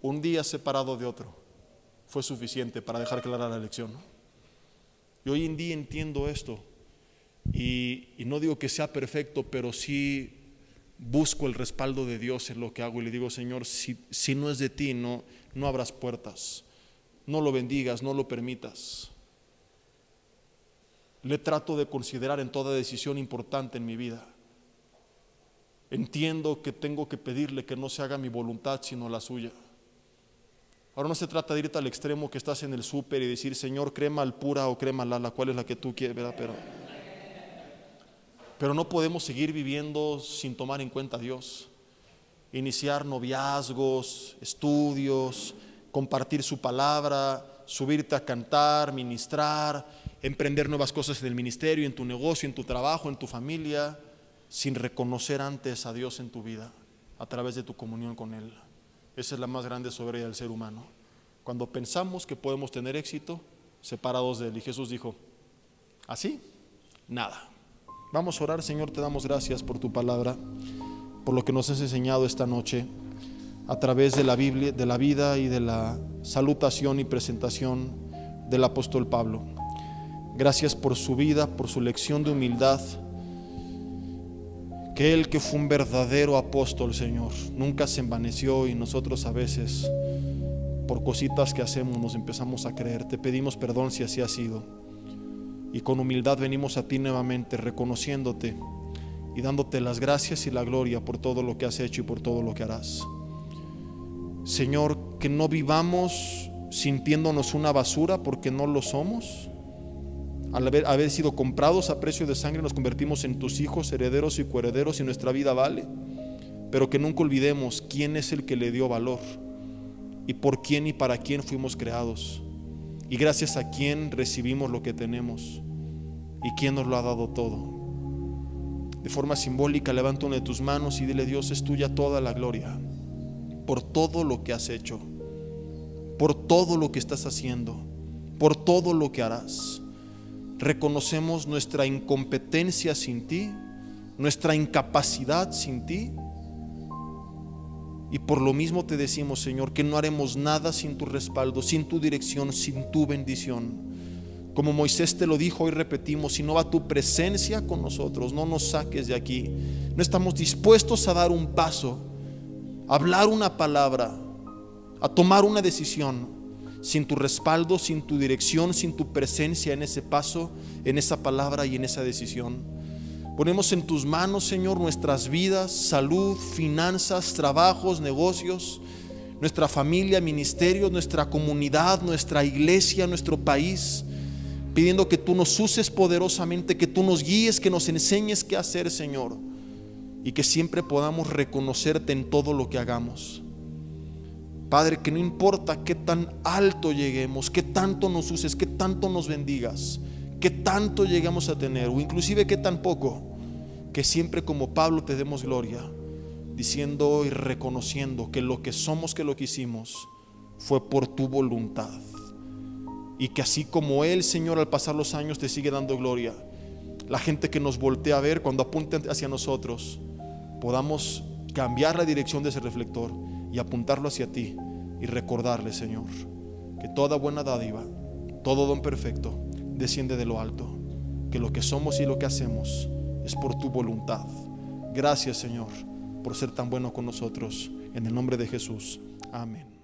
Un día separado de otro fue suficiente para dejar clara la lección. Y hoy en día entiendo esto. Y, y no digo que sea perfecto, pero sí busco el respaldo de Dios en lo que hago y le digo, Señor, si, si no es de ti, no, no abras puertas, no lo bendigas, no lo permitas. Le trato de considerar en toda decisión importante en mi vida. Entiendo que tengo que pedirle que no se haga mi voluntad, sino la suya. Ahora no se trata de irte al extremo que estás en el súper y decir, Señor, crema al pura o crema al la cual es la que tú quieres, ¿verdad? Pero pero no podemos seguir viviendo sin tomar en cuenta a Dios. Iniciar noviazgos, estudios, compartir su palabra, subirte a cantar, ministrar, emprender nuevas cosas en el ministerio, en tu negocio, en tu trabajo, en tu familia, sin reconocer antes a Dios en tu vida a través de tu comunión con Él. Esa es la más grande soberanía del ser humano. Cuando pensamos que podemos tener éxito separados de Él. Y Jesús dijo, así, nada. Vamos a orar, Señor, te damos gracias por tu palabra, por lo que nos has enseñado esta noche a través de la Biblia, de la vida y de la salutación y presentación del apóstol Pablo. Gracias por su vida, por su lección de humildad Aquel que fue un verdadero apóstol, Señor, nunca se envaneció y nosotros a veces, por cositas que hacemos, nos empezamos a creer. Te pedimos perdón si así ha sido. Y con humildad venimos a ti nuevamente, reconociéndote y dándote las gracias y la gloria por todo lo que has hecho y por todo lo que harás. Señor, que no vivamos sintiéndonos una basura porque no lo somos. Al haber, haber, sido comprados a precio de sangre nos convertimos en tus hijos, herederos y coherederos y nuestra vida vale. Pero que nunca olvidemos quién es el que le dio valor y por quién y para quién fuimos creados. Y gracias a quién recibimos lo que tenemos y quién nos lo ha dado todo. De forma simbólica, levanta una de tus manos y dile, Dios, es tuya toda la gloria por todo lo que has hecho, por todo lo que estás haciendo, por todo lo que harás. Reconocemos nuestra incompetencia sin ti, nuestra incapacidad sin ti. Y por lo mismo te decimos, Señor, que no haremos nada sin tu respaldo, sin tu dirección, sin tu bendición. Como Moisés te lo dijo, hoy repetimos, si no va tu presencia con nosotros, no nos saques de aquí. No estamos dispuestos a dar un paso, a hablar una palabra, a tomar una decisión sin tu respaldo, sin tu dirección, sin tu presencia en ese paso, en esa palabra y en esa decisión. Ponemos en tus manos, Señor, nuestras vidas, salud, finanzas, trabajos, negocios, nuestra familia, ministerio, nuestra comunidad, nuestra iglesia, nuestro país pidiendo que tú nos uses poderosamente, que tú nos guíes, que nos enseñes qué hacer, Señor, y que siempre podamos reconocerte en todo lo que hagamos. Padre, que no importa qué tan alto lleguemos, qué tanto nos uses, qué tanto nos bendigas, qué tanto lleguemos a tener, o inclusive qué tan poco, que siempre como Pablo te demos gloria, diciendo y reconociendo que lo que somos, que lo que hicimos, fue por tu voluntad. Y que así como Él, Señor, al pasar los años te sigue dando gloria, la gente que nos voltea a ver cuando apunte hacia nosotros, podamos cambiar la dirección de ese reflector y apuntarlo hacia ti y recordarle, Señor, que toda buena dádiva, todo don perfecto, desciende de lo alto, que lo que somos y lo que hacemos es por tu voluntad. Gracias, Señor, por ser tan bueno con nosotros. En el nombre de Jesús. Amén.